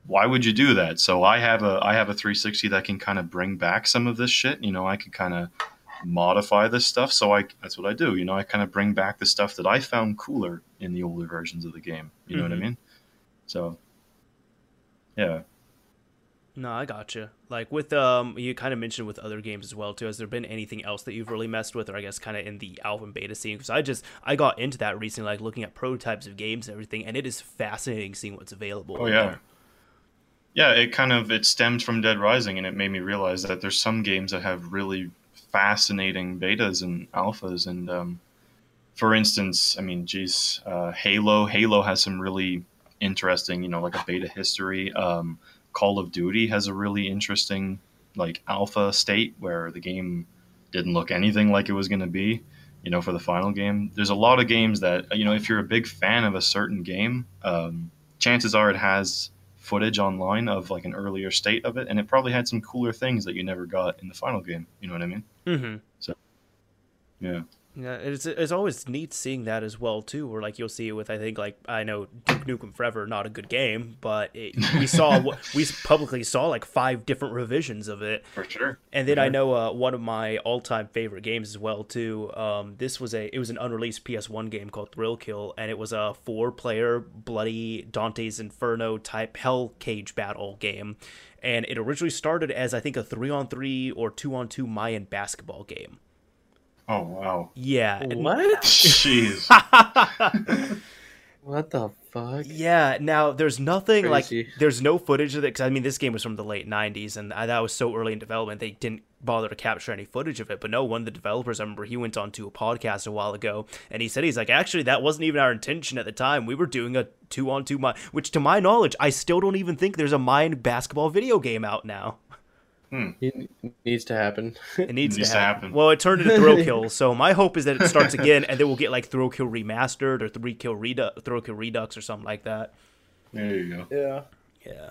why would you do that? So I have a I have a 360 that can kind of bring back some of this shit. You know, I could kind of modify this stuff. So I that's what I do. You know, I kind of bring back the stuff that I found cooler in the older versions of the game. You know Mhm. what I mean? So yeah. No, I gotcha. Like with um, you kind of mentioned with other games as well too. Has there been anything else that you've really messed with, or I guess kind of in the alpha and beta scene? Because I just I got into that recently, like looking at prototypes of games and everything, and it is fascinating seeing what's available. Oh yeah. there. Yeah, it kind of it stems from Dead Rising, and it made me realize that there's some games that have really fascinating betas and alphas. And um, for instance, I mean, geez, uh, Halo. Halo has some really interesting, you know, like a beta history. Um, Call of Duty has a really interesting like alpha state where the game didn't look anything like it was going to be. You know, for the final game, there's a lot of games that you know if you're a big fan of a certain game, um, chances are it has footage online of like an earlier state of it, and it probably had some cooler things that you never got in the final game. You know what I mean? Mm-hmm. So, yeah. Yeah, it's it's always neat seeing that as well too. Where like you'll see it with I think like I know Duke Nukem Forever, not a good game, but it, we saw we publicly saw like five different revisions of it for sure. And then sure. I know uh, one of my all time favorite games as well too. Um, this was a it was an unreleased PS1 game called Thrill Kill, and it was a four player bloody Dante's Inferno type hell cage battle game. And it originally started as I think a three on three or two on two Mayan basketball game. Oh wow! Yeah. What? Jeez. what the fuck? Yeah. Now there's nothing Crazy. like there's no footage of it because I mean this game was from the late '90s and that was so early in development they didn't bother to capture any footage of it. But no, one of the developers I remember he went on to a podcast a while ago and he said he's like actually that wasn't even our intention at the time. We were doing a two on two my which to my knowledge I still don't even think there's a Mayan basketball video game out now. Hmm. It needs to happen. It needs, Needs to, to happen. happen. Well, it turned into Thrill Kill, so my hope is that it starts again, and then we'll get like Thrill Kill remastered or Three Kill Redux, Thrill Kill Redux or something like that. There you go. yeah. Yeah.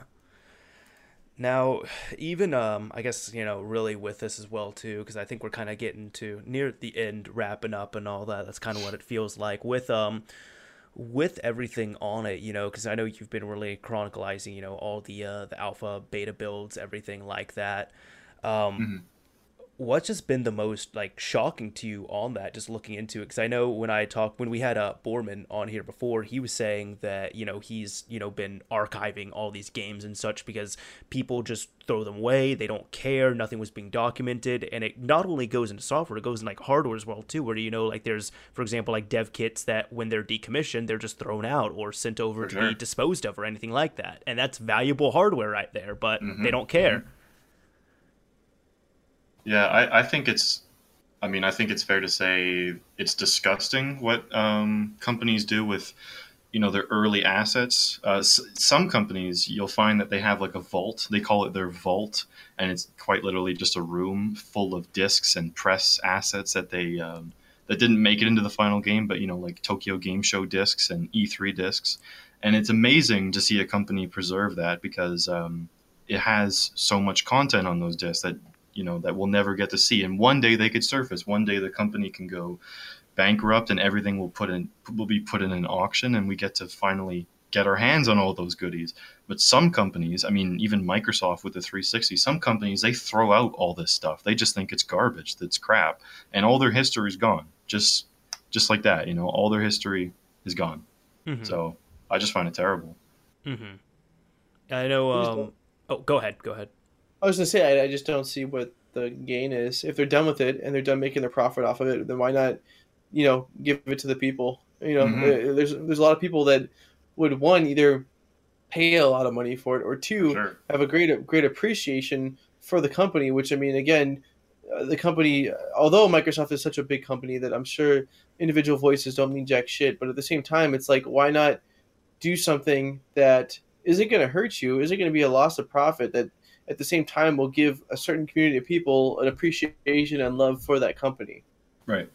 Now, even um, I guess you know, really with this as well too, because I think we're kind of getting to near the end, wrapping up and all that. That's kind of what it feels like with um, with everything on it, you know, because I know you've been really chronicalizing, you know, all the uh, the alpha, beta builds, everything like that. Um, What's just been the most like shocking to you on that? Just looking into it, because I know when I talked when we had uh, Borman on here before, he was saying that you know he's you know been archiving all these games and such because people just throw them away, they don't care, nothing was being documented, and it not only goes into software, it goes in like hardware as well too. Where you know like there's for example like dev kits that when they're decommissioned, they're just thrown out or sent over For to sure. be disposed of or anything like that, and that's valuable hardware right there, but Mhm, they don't care. Yeah, I, I think it's. I mean, I think it's fair to say it's disgusting what um, companies do with, you know, their early assets. Uh, s- some companies you'll find that they have like a vault. They call it their vault, and it's quite literally just a room full of discs and press assets that they um, that didn't make it into the final game, but you know, like Tokyo Game Show discs and E3 discs. And it's amazing to see a company preserve that because um, it has so much content on those discs that you know that we'll never get to see and one day they could surface one day the company can go bankrupt and everything will put in will be put in an auction and we get to finally get our hands on all those goodies but some companies i mean even microsoft with the 360 some companies they throw out all this stuff they just think it's garbage that's crap and all their history is gone just just like that you know all their history is gone Mhm. so i just find it terrible Mm-hmm. I know. Um, oh, go ahead. Go ahead. I was gonna say I, I just don't see what the gain is. If they're done with it and they're done making their profit off of it, then why not, you know, give it to the people? You know, Mhm. uh, there's there's a lot of people that would one either pay a lot of money for it or two sure have a great great appreciation for the company. Which I mean, again, uh, the company, although Microsoft is such a big company that I'm sure individual voices don't mean jack shit, but at the same time, it's like why not do something that isn't going to hurt you? Isn't going to be a loss of profit that at the same time will give a certain community of people an appreciation and love for that company. right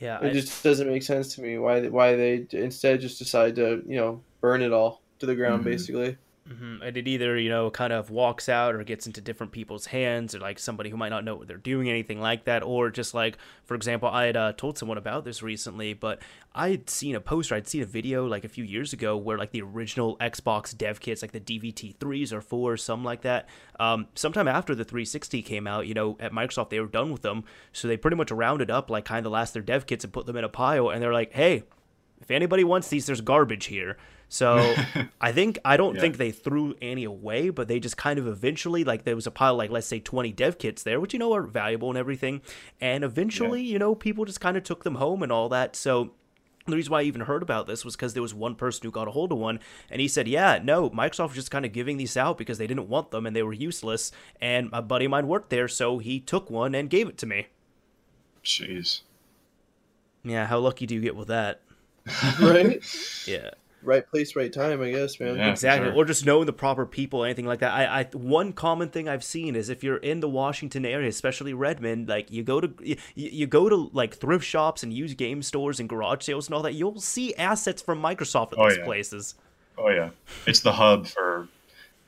Yeah. It I- just doesn't make sense to me why why they instead just decide to you know burn it all to the ground Mhm. basically. Hmm And it either, you know, kind of walks out or gets into different people's hands or like somebody who might not know what they're doing, anything like that. Or just like, for example, I had uh, told someone about this recently, but I had seen a poster, I'd seen a video like a few years ago where like the original Xbox dev kits, like the DVT3s or 4s, something like that, um, sometime after the 360 came out, you know, at Microsoft, they were done with them. So they pretty much rounded up like kind of the last their dev kits and put them in a pile. And they're like, hey, if anybody wants these, there's garbage here. So I think I don't Yeah. think they threw any away, but they just kind of eventually like there was a pile like let's say 20 dev kits there, which you know are valuable and everything, and eventually you know people just kind of took them home and all that. So the reason why I even heard about this was because there was one person who got a hold of one, and he said, "Yeah, no, Microsoft was just kind of giving these out because they didn't want them and they were useless." And a buddy of mine worked there, so he took one and gave it to me. jeez Yeah, how lucky do you get with that? Right? Yeah. Right place, right time. I guess, man. Yeah. exactly sure. or just knowing the proper people anything like that I, I one common thing i've seen is if you're in the washington area especially redmond like you go to you, you go to like thrift shops and used game stores and garage sales and all that you'll see assets from microsoft at Oh, these yeah. places Oh yeah, it's the hub for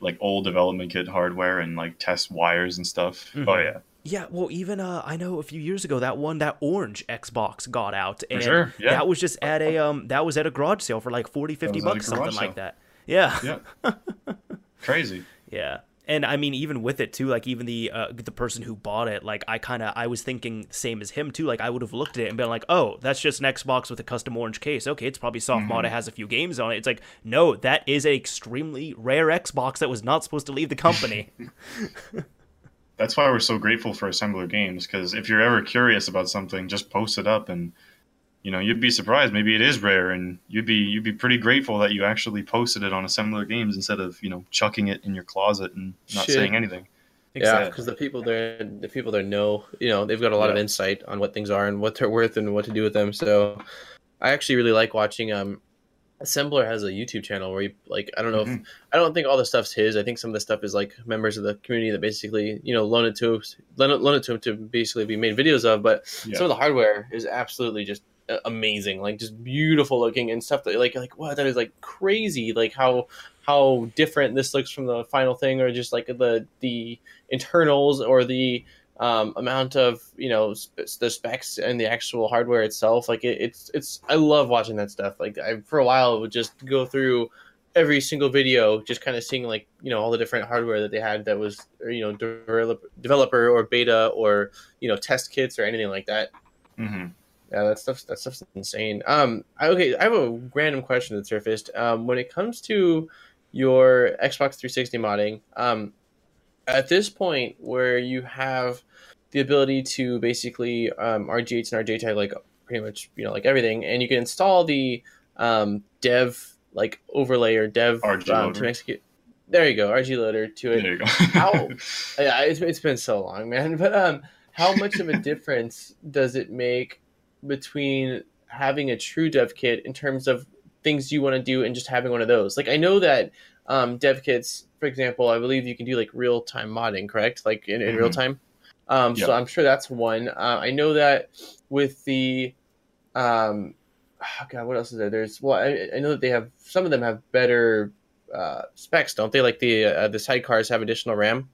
like old development kit hardware and like test wires and stuff. Mm-hmm. Oh yeah, yeah well even uh i know a few years ago that one that orange xbox got out and sure, yeah. that was just at a um that was at a garage sale for like 40 50 was at a bucks something garage like that yeah yeah, crazy. Yeah. And I mean, even with it too, like even the uh, the person who bought it, like I kind of I was thinking same as him too. Like I would have looked at it and been like, oh, that's just an Xbox with a custom orange case. Okay, it's probably soft mod. It has a few games on it. It's like, no, that is an extremely rare Xbox that was not supposed to leave the company. That's why we're so grateful for Assembler Games because if you're ever curious about something, just post it up and you know you'd be surprised. Maybe it is rare, and you'd be you'd be pretty grateful that you actually posted it on Assembler Games instead of you know chucking it in your closet and not Shit. saying anything. Yeah, because the people there, the people there know, you know, they've got a lot of insight on what things are and what they're worth and what to do with them. So, I actually really like watching. Um, Assembler has a YouTube channel where he like I don't know if Mhm. I don't think all the stuff's his. I think some of the stuff is like members of the community that basically you know loan it to loan it, loan it to him to basically be made videos of. But Yeah. some of the hardware is absolutely just uh, amazing, like just beautiful looking and stuff that like like wow that is like crazy, like how how different this looks from the final thing, or just like the the internals or the um, amount of you know sp- the specs and the actual hardware itself. Like it, it's it's I love watching that stuff. Like I for a while would just go through every single video, just kind of seeing like you know all the different hardware that they had that was you know develop, developer or beta or you know test kits or anything like that. hmm Yeah, that stuff's that stuff's insane. Um, I, okay, I have a random question that surfaced. Um, when it comes to your Xbox 360 modding, um, at this point where you have the ability to basically um, RGH and RJ tag like pretty much you know like everything, and you can install the um, dev like overlay or dev RG um, to execute. There you go, RG loader to it There you go. How- yeah, it's, it's been so long, man. But um, how much of a difference does it make between having a true dev kit in terms of things you want to do and just having one of those? Like, I know that um, dev kits, for example, I believe you can do like real time modding, correct? Like in, in real Mhm. time. Um, So I'm sure that's one. Uh, I know that with the um, oh God, what else is there? There's well, I, I know that they have some of them have better uh, specs, don't they? Like the uh, the sidecars have additional RAM.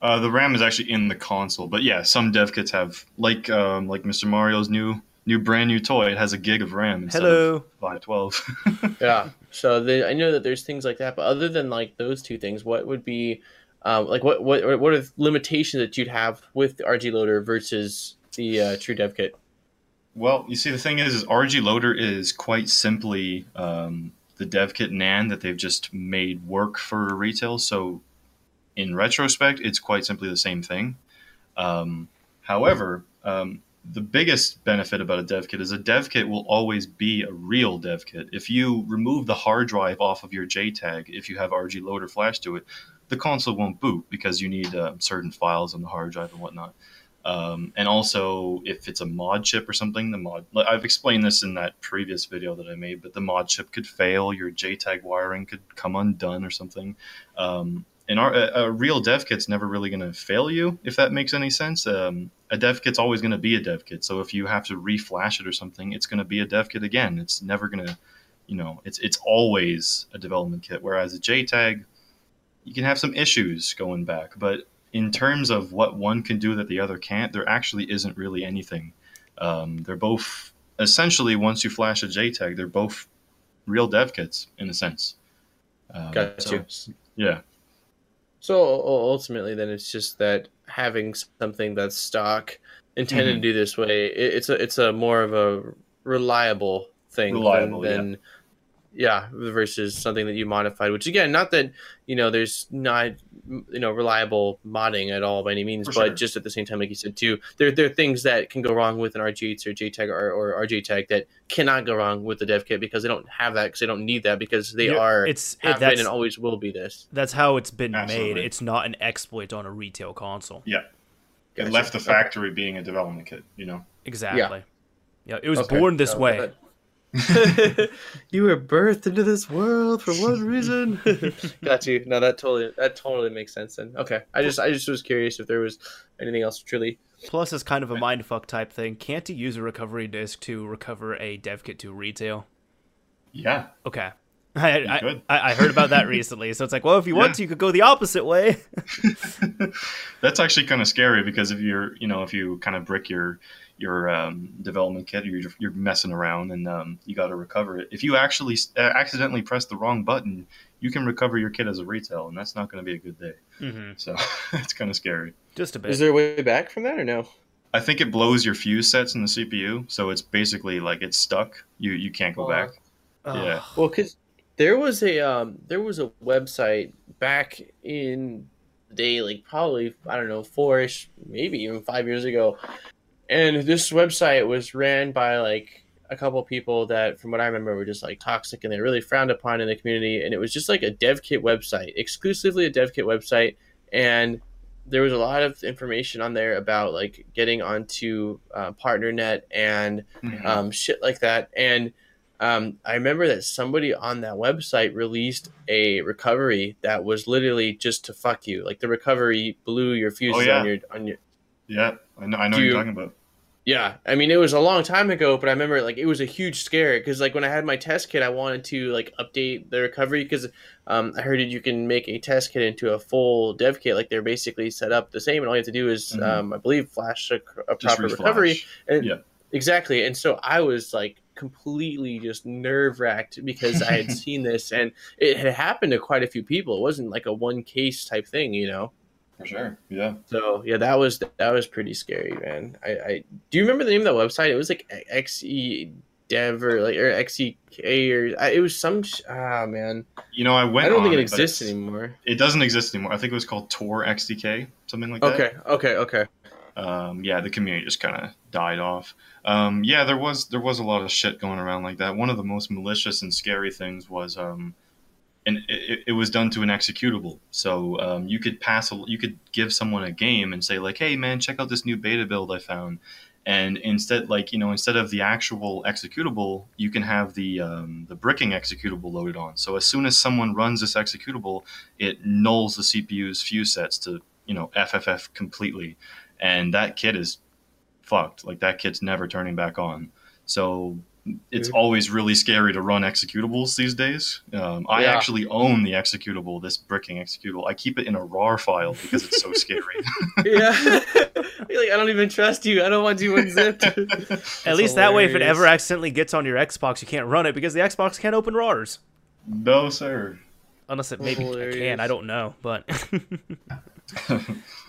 Uh, the RAM is actually in the console, but yeah, some dev kits have like um, like Mr. Mario's new new brand new toy. It has a gig of RAM instead Hello. of 512. yeah so the, i know that there's things like that but other than like those two things what would be um, like what what what are the limitations that you'd have with the rg loader versus the uh, true dev kit well, you see, the thing is, is RG Loader is quite simply um, the dev kit NAND that they've just made work for retail. So, in retrospect, it's quite simply the same thing. Um, however, um, the biggest benefit about a dev kit is a dev kit will always be a real dev kit. If you remove the hard drive off of your JTAG, if you have RG Loader flash to it, the console won't boot because you need uh, certain files on the hard drive and whatnot. Um, and also, if it's a mod chip or something, the mod. I've explained this in that previous video that I made, but the mod chip could fail. Your JTAG wiring could come undone or something. Um, and our, a, a real dev kit's never really going to fail you, if that makes any sense. Um, a dev kit's always going to be a dev kit. So if you have to reflash it or something, it's going to be a dev kit again. It's never going to, you know, it's it's always a development kit. Whereas a JTAG, you can have some issues going back, but in terms of what one can do that the other can't, there actually isn't really anything. Um, they're both essentially once you flash a JTAG, they're both real dev kits in a sense. Um, got so, you Yeah, so ultimately then it's just that having something that's stock intended to Mhm. do this way it, it's a it's a more of a reliable thing than- Reliable, yeah. than, yeah versus something that you modified which again not that you know there's not you know reliable modding at all by any means For but sure. just at the same time like you said too there, there are things that can go wrong with an rg or jtag or, or rj tag that cannot go wrong with the dev kit because they don't have that because they don't need that because they Yeah, are it's it, have been and always will be this that's how it's been made. It's not an exploit on a retail console. Yeah. It left the factory being a development kit. You know, Exactly. Yeah, it was Okay. born this So way. That- you were birthed into this world for one reason. Got you. No, that totally that totally makes sense. Then okay, I just I just was curious if there was anything else truly. Plus, it's kind of a mindfuck type thing. Can't you use a recovery disk to recover a dev kit to retail? Yeah. Okay. I, I, I, heard about that recently, so it's like, well, if you want to, you could go the opposite way. That's actually kind of scary because if you're, you know, if you kind of brick your your um, development kit, you're you're messing around and um, you got to recover it. If you actually uh, accidentally press the wrong button, you can recover your kit as a retail, and that's not going to be a good day. Mm-hmm. So it's kind of scary. Just a bit. Is there a way back from that or no? I think it blows your fuse sets in the CPU, so it's basically like it's stuck. You you can't go back. Yeah. Well, because there was a um, there was a website back in the day, like probably I don't know, four-ish, maybe even five years ago, and this website was ran by like a couple people that, from what I remember, were just like toxic and they really frowned upon in the community. And it was just like a dev kit website, exclusively a dev kit website, and there was a lot of information on there about like getting onto uh, PartnerNet and mm-hmm. um, shit like that, and um, I remember that somebody on that website released a recovery that was literally just to fuck you. Like the recovery blew your fuses oh, yeah. on your on your. Yeah, I know. I know you, you're talking about. Yeah, I mean it was a long time ago, but I remember like it was a huge scare because like when I had my test kit, I wanted to like update the recovery because um, I heard that you can make a test kit into a full dev kit. Like they're basically set up the same, and all you have to do is mm-hmm. um, I believe flash a, a proper recovery. And, yeah, exactly. And so I was like completely just nerve wracked because I had seen this and it had happened to quite a few people. It wasn't like a one case type thing, you know. For sure. Yeah. So yeah, that was that was pretty scary, man. I, I do you remember the name of that website? It was like XE Dev or like or XEK or it was some ah man. You know, I went. I don't think it exists anymore. It doesn't exist anymore. I think it was called Tor XDK, something like that. Okay. Okay. Okay um, yeah, the community just kind of died off. Um, yeah, there was there was a lot of shit going around like that. One of the most malicious and scary things was, um, and it, it, was done to an executable. So um, you could pass, a, you could give someone a game and say like, "Hey, man, check out this new beta build I found." And instead, like you know, instead of the actual executable, you can have the um, the bricking executable loaded on. So as soon as someone runs this executable, it nulls the CPU's fuse sets to you know FFF completely and that kid is fucked. Like that kid's never turning back on. So it's always really scary to run executables these days. Um, I yeah. actually own the executable, this bricking executable. I keep it in a RAR file because it's so scary. yeah. like, I don't even trust you. I don't want you unzipped. At least hilarious. that way, if it ever accidentally gets on your Xbox, you can't run it because the Xbox can't open RARs. No, sir. Unless it maybe can. I don't know. But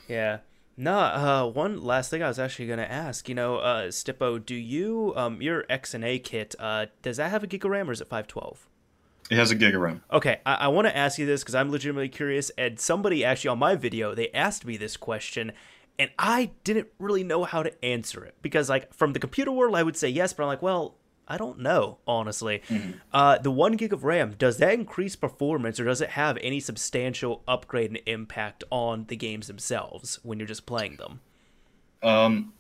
yeah. No, uh, one last thing I was actually going to ask. You know, uh, Stippo, do you um your XNA kit? Uh, does that have a gig of RAM or is it five twelve? It has a gig of RAM. Okay, I, I want to ask you this because I'm legitimately curious. And somebody actually on my video they asked me this question, and I didn't really know how to answer it because like from the computer world I would say yes, but I'm like, well, I don't know, honestly. Mm-hmm. Uh, the one gig of RAM, does that increase performance or does it have any substantial upgrade and impact on the games themselves when you're just playing them? Um,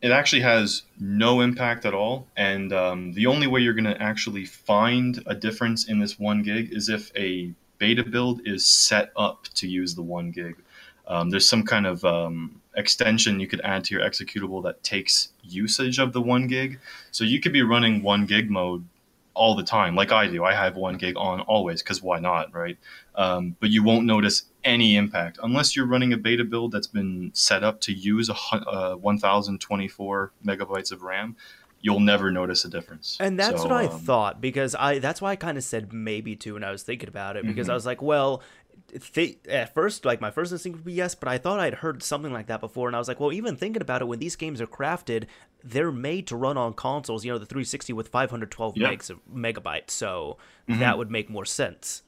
it actually has no impact at all. And um, the only way you're going to actually find a difference in this one gig is if a beta build is set up to use the one gig. Um, there's some kind of um, extension you could add to your executable that takes usage of the one gig. So you could be running one gig mode all the time, like I do. I have one gig on always because why not, right? Um, but you won't notice any impact unless you're running a beta build that's been set up to use a uh, 1024 megabytes of RAM. You'll never notice a difference. And that's so, what I um, thought because I that's why I kind of said maybe too when I was thinking about it because mm-hmm. I was like, well, at first, like my first instinct would be yes, but I thought I'd heard something like that before, and I was like, well, even thinking about it, when these games are crafted, they're made to run on consoles. You know, the 360 with 512 yeah. megs of megabytes, so mm-hmm. that would make more sense.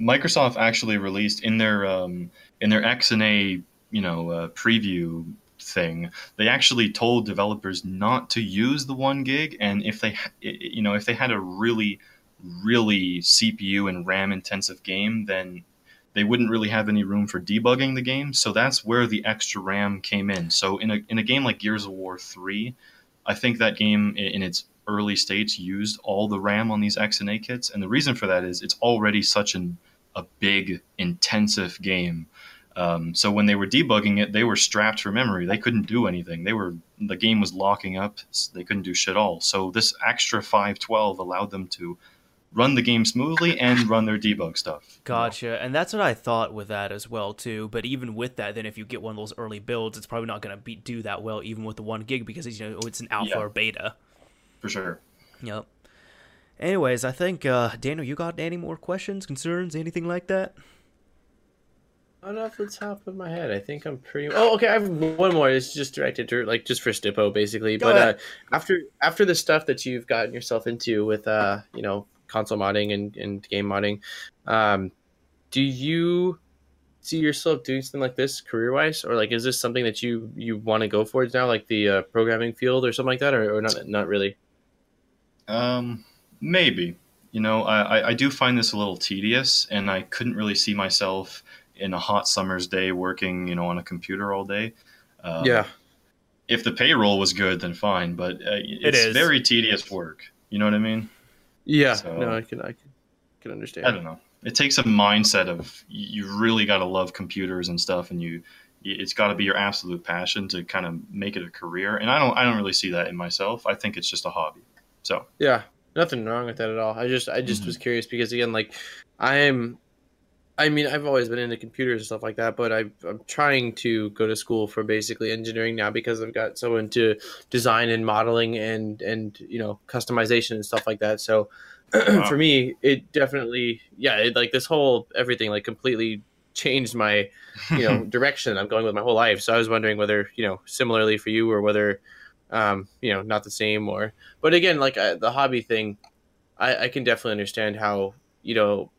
Microsoft actually released in their um, in their XNA you know uh, preview thing they actually told developers not to use the one gig and if they you know if they had a really really CPU and RAM intensive game, then they wouldn't really have any room for debugging the game. So that's where the extra RAM came in. So in a in a game like Gears of War three, I think that game in its early states used all the RAM on these XNA kits, and the reason for that is it's already such an a big, intensive game. Um, so when they were debugging it, they were strapped for memory. They couldn't do anything. They were the game was locking up. They couldn't do shit all. So this extra 512 allowed them to run the game smoothly and run their debug stuff. Gotcha. And that's what I thought with that as well too. But even with that, then if you get one of those early builds, it's probably not going to be do that well even with the one gig because you know it's an alpha yeah. or beta. For sure. Yep. Anyways, I think uh, Daniel, you got any more questions, concerns, anything like that? Not off the top of my head. I think I'm pretty. Oh, okay. I have one more. It's just directed to like just for Stippo, basically. Go but uh, after after the stuff that you've gotten yourself into with uh, you know, console modding and, and game modding, um, do you see yourself doing something like this career wise, or like is this something that you you want to go for now, like the uh, programming field or something like that, or, or not? Not really. Um, maybe. You know, I, I do find this a little tedious, and I couldn't really see myself in a hot summer's day working, you know, on a computer all day. Um, yeah. If the payroll was good, then fine, but uh, it's it very tedious work. You know what I mean? Yeah. So, no, I can, I can, can understand. I don't know. It takes a mindset of you really got to love computers and stuff, and you, it's got to be your absolute passion to kind of make it a career. And I don't, I don't really see that in myself. I think it's just a hobby. So yeah, nothing wrong with that at all. I just, I just mm-hmm. was curious because again, like I am I mean, I've always been into computers and stuff like that, but I, am trying to go to school for basically engineering now because I've got so into design and modeling and and you know customization and stuff like that. So wow. for me, it definitely yeah, it, like this whole everything like completely changed my you know direction I'm going with my whole life. So I was wondering whether you know similarly for you or whether um, you know not the same or but again like uh, the hobby thing, I, I can definitely understand how you know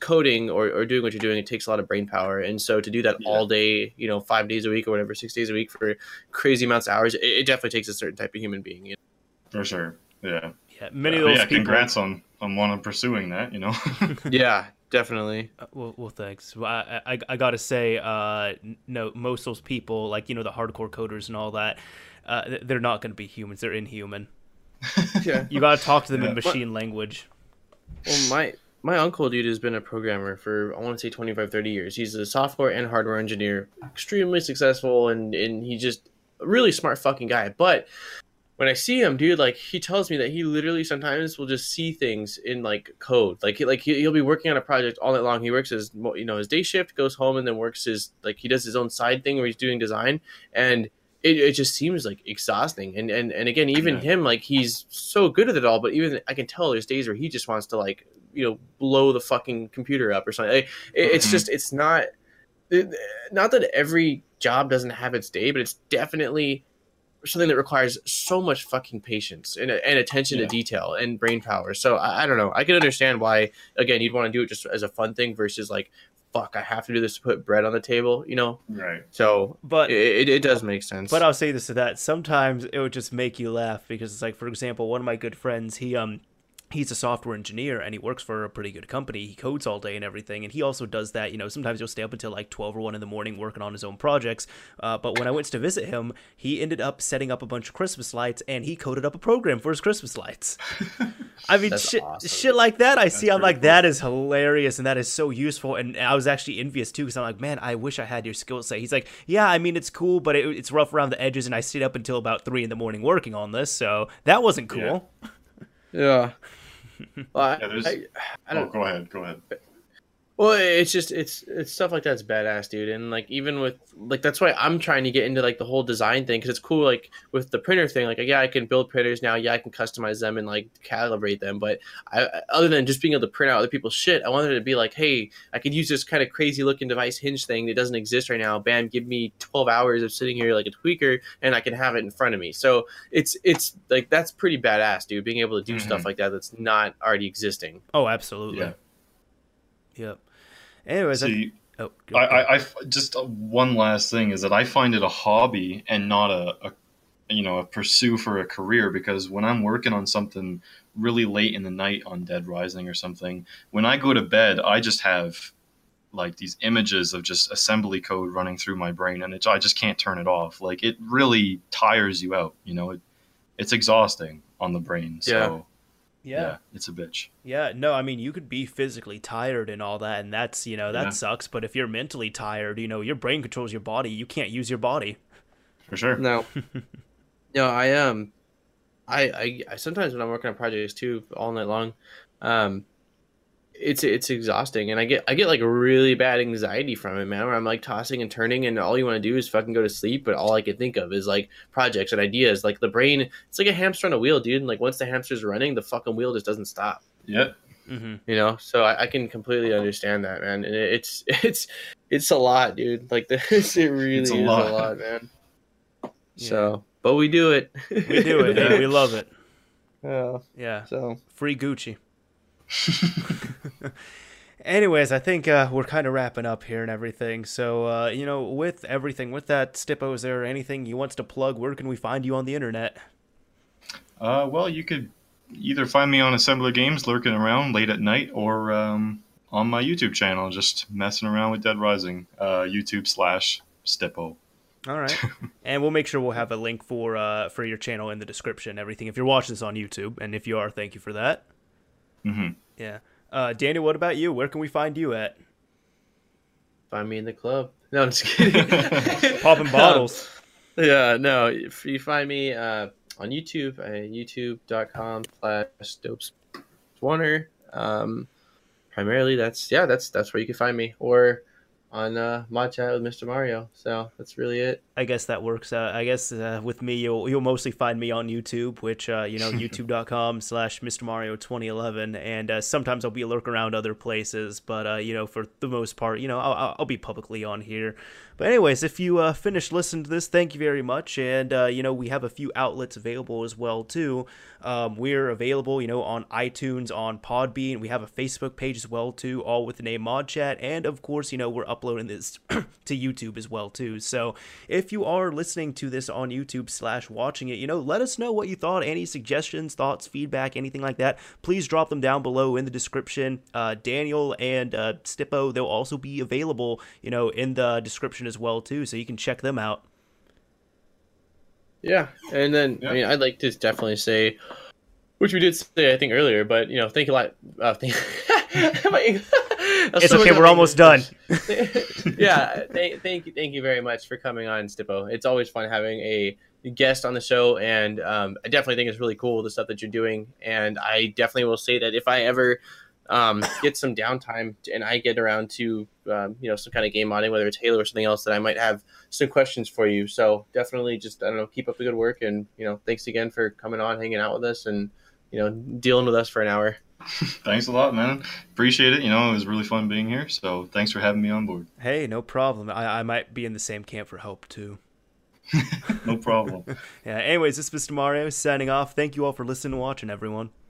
coding or, or doing what you're doing, it takes a lot of brain power. And so to do that yeah. all day, you know, five days a week or whatever, six days a week for crazy amounts of hours, it, it definitely takes a certain type of human being. You know? For sure. Yeah. Yeah. Many of those yeah, people... congrats on, on one of pursuing that, you know? yeah, definitely. Uh, well, well, thanks. Well, I, I, I got to say, uh, no, most of those people, like, you know, the hardcore coders and all that, uh, they're not going to be humans. They're inhuman. yeah. You got to talk to them yeah. in machine language. Well, my my uncle dude has been a programmer for i want to say 25 30 years. He's a software and hardware engineer extremely successful and and he just a really smart fucking guy. But when i see him dude like he tells me that he literally sometimes will just see things in like code. Like like he'll be working on a project all night long. He works his you know his day shift goes home and then works his like he does his own side thing where he's doing design. And it, it just seems like exhausting. And and, and again even yeah. him like he's so good at it all but even i can tell there's days where he just wants to like you know blow the fucking computer up or something. Like, it, it's mm-hmm. just it's not it, not that every job doesn't have its day, but it's definitely something that requires so much fucking patience and, and attention yeah. to detail and brain power. So I, I, don't know. I can understand why again you'd want to do it just as a fun thing versus like fuck I have to do this to put bread on the table. You know. Right. So but it, it, it does make sense. But I'll say this to that. Sometimes it would just make you laugh because it's like for example one of my good friends he um he's a software engineer and he works for a pretty good company. He codes all day and everything, and he also does that. You know, sometimes he'll stay up until like twelve or one in the morning working on his own projects. Uh, but when I went to visit him, he ended up setting up a bunch of Christmas lights and he coded up a program for his Christmas lights. I mean, shit, awesome. shit like that. I That's see. I'm like, cool. that is hilarious and that is so useful. And I was actually envious too because I'm like, man, I wish I had your skill set. He's like, yeah, I mean, it's cool, but it, it's rough around the edges, and I stayed up until about three in the morning working on this, so that wasn't cool. yeah. yeah. Well, yeah, there's. I, I oh, don't. Oh, go ahead. Go ahead. Well, it's just it's it's stuff like that's badass, dude. And like even with like that's why I'm trying to get into like the whole design thing because it's cool. Like with the printer thing, like yeah, I can build printers now. Yeah, I can customize them and like calibrate them. But I, other than just being able to print out other people's shit, I wanted it to be like, hey, I could use this kind of crazy looking device hinge thing that doesn't exist right now. Bam, give me 12 hours of sitting here like a tweaker, and I can have it in front of me. So it's it's like that's pretty badass, dude. Being able to do mm-hmm. stuff like that that's not already existing. Oh, absolutely. Yeah. Yep. Anyways, See, I, oh, I, I, I, just uh, one last thing is that I find it a hobby and not a, a, you know, a pursue for a career because when I'm working on something really late in the night on Dead Rising or something, when I go to bed, I just have like these images of just assembly code running through my brain and it, I just can't turn it off. Like it really tires you out, you know, it, it's exhausting on the brain. So Yeah. yeah, it's a bitch. Yeah, no, I mean you could be physically tired and all that, and that's you know that Yeah. sucks. But if you're mentally tired, you know your brain controls your body. You can't use your body. For sure. No, no, I um, I, I I sometimes when I'm working on projects too, all night long, um, it's it's exhausting, and I get I get like really bad anxiety from it, man. Where I'm like tossing and turning, and all you want to do is fucking go to sleep, but all I can think of is like projects and ideas. Like the brain, it's like a hamster on a wheel, dude. And like once the hamster's running, the fucking wheel just doesn't stop. Yep. hmm You know, so I, I can completely understand that, man. And it- it's it's it's a lot, dude. Like this, it really It's a is lot. a lot, man. So, but we do it. We do it. hey, we love it. Yeah. Yeah, So free Gucci. Anyways, I think uh, we're kind of wrapping up here and everything. So, uh, you know, with everything, with that, Stippo, is there anything you want to plug? Where can we find you on the internet? Uh, well, you could either find me on Assembler Games lurking around late at night or um, on my YouTube channel just messing around with Dead Rising. Uh, YouTube slash Stippo. All right, and we'll make sure we'll have a link for uh, for your channel in the description. Everything. If you're watching this on YouTube, and if you are, thank you for that. Mm-hmm. Yeah. Uh, Daniel, what about you? Where can we find you at? find me in the club. No, I'm just kidding. Popping bottles. yeah, no. If you find me uh, on YouTube, uh, youtube.com slash dopes warner. Um, primarily, that's yeah, that's that's where you can find me, or on uh, chat with Mr. Mario. So that's really it. I guess that works. Uh, I guess uh, with me, you'll you'll mostly find me on YouTube, which uh, you know, youtube.com slash Mr. Mario 2011, and uh, sometimes I'll be lurk around other places, but uh, you know, for the most part, you know, I'll, I'll- be publicly on here. But anyways, if you uh, finished listening to this, thank you very much, and uh, you know, we have a few outlets available as well too. Um, we're available, you know, on iTunes, on Podbean. We have a Facebook page as well too, all with the name Mod Chat, and of course, you know, we're uploading this to YouTube as well too. So if you are listening to this on YouTube slash watching it, you know, let us know what you thought. Any suggestions, thoughts, feedback, anything like that. Please drop them down below in the description. Uh, Daniel and uh, Stippo, they'll also be available, you know, in the description as well too, so you can check them out. Yeah, and then Yeah. I mean, I'd like to definitely say, which we did say I think earlier, but you know, thank you a lot. Uh, thank, It's okay, we're almost done. yeah, thank, thank you, thank you very much for coming on, Stippo. It's always fun having a guest on the show, and um, I definitely think it's really cool the stuff that you're doing. And I definitely will say that if I ever um, get some downtime and I get around to um, you know some kind of game modding, whether it's Halo or something else, that I might have some questions for you. So definitely, just I don't know, keep up the good work, and you know, thanks again for coming on, hanging out with us, and you know, dealing with us for an hour. Thanks a lot, man. Appreciate it. You know, it was really fun being here. So thanks for having me on board. Hey, no problem. I, I might be in the same camp for Hope too. No problem. Yeah, anyways, this is Mr. Mario signing off. Thank you all for listening and watching, everyone.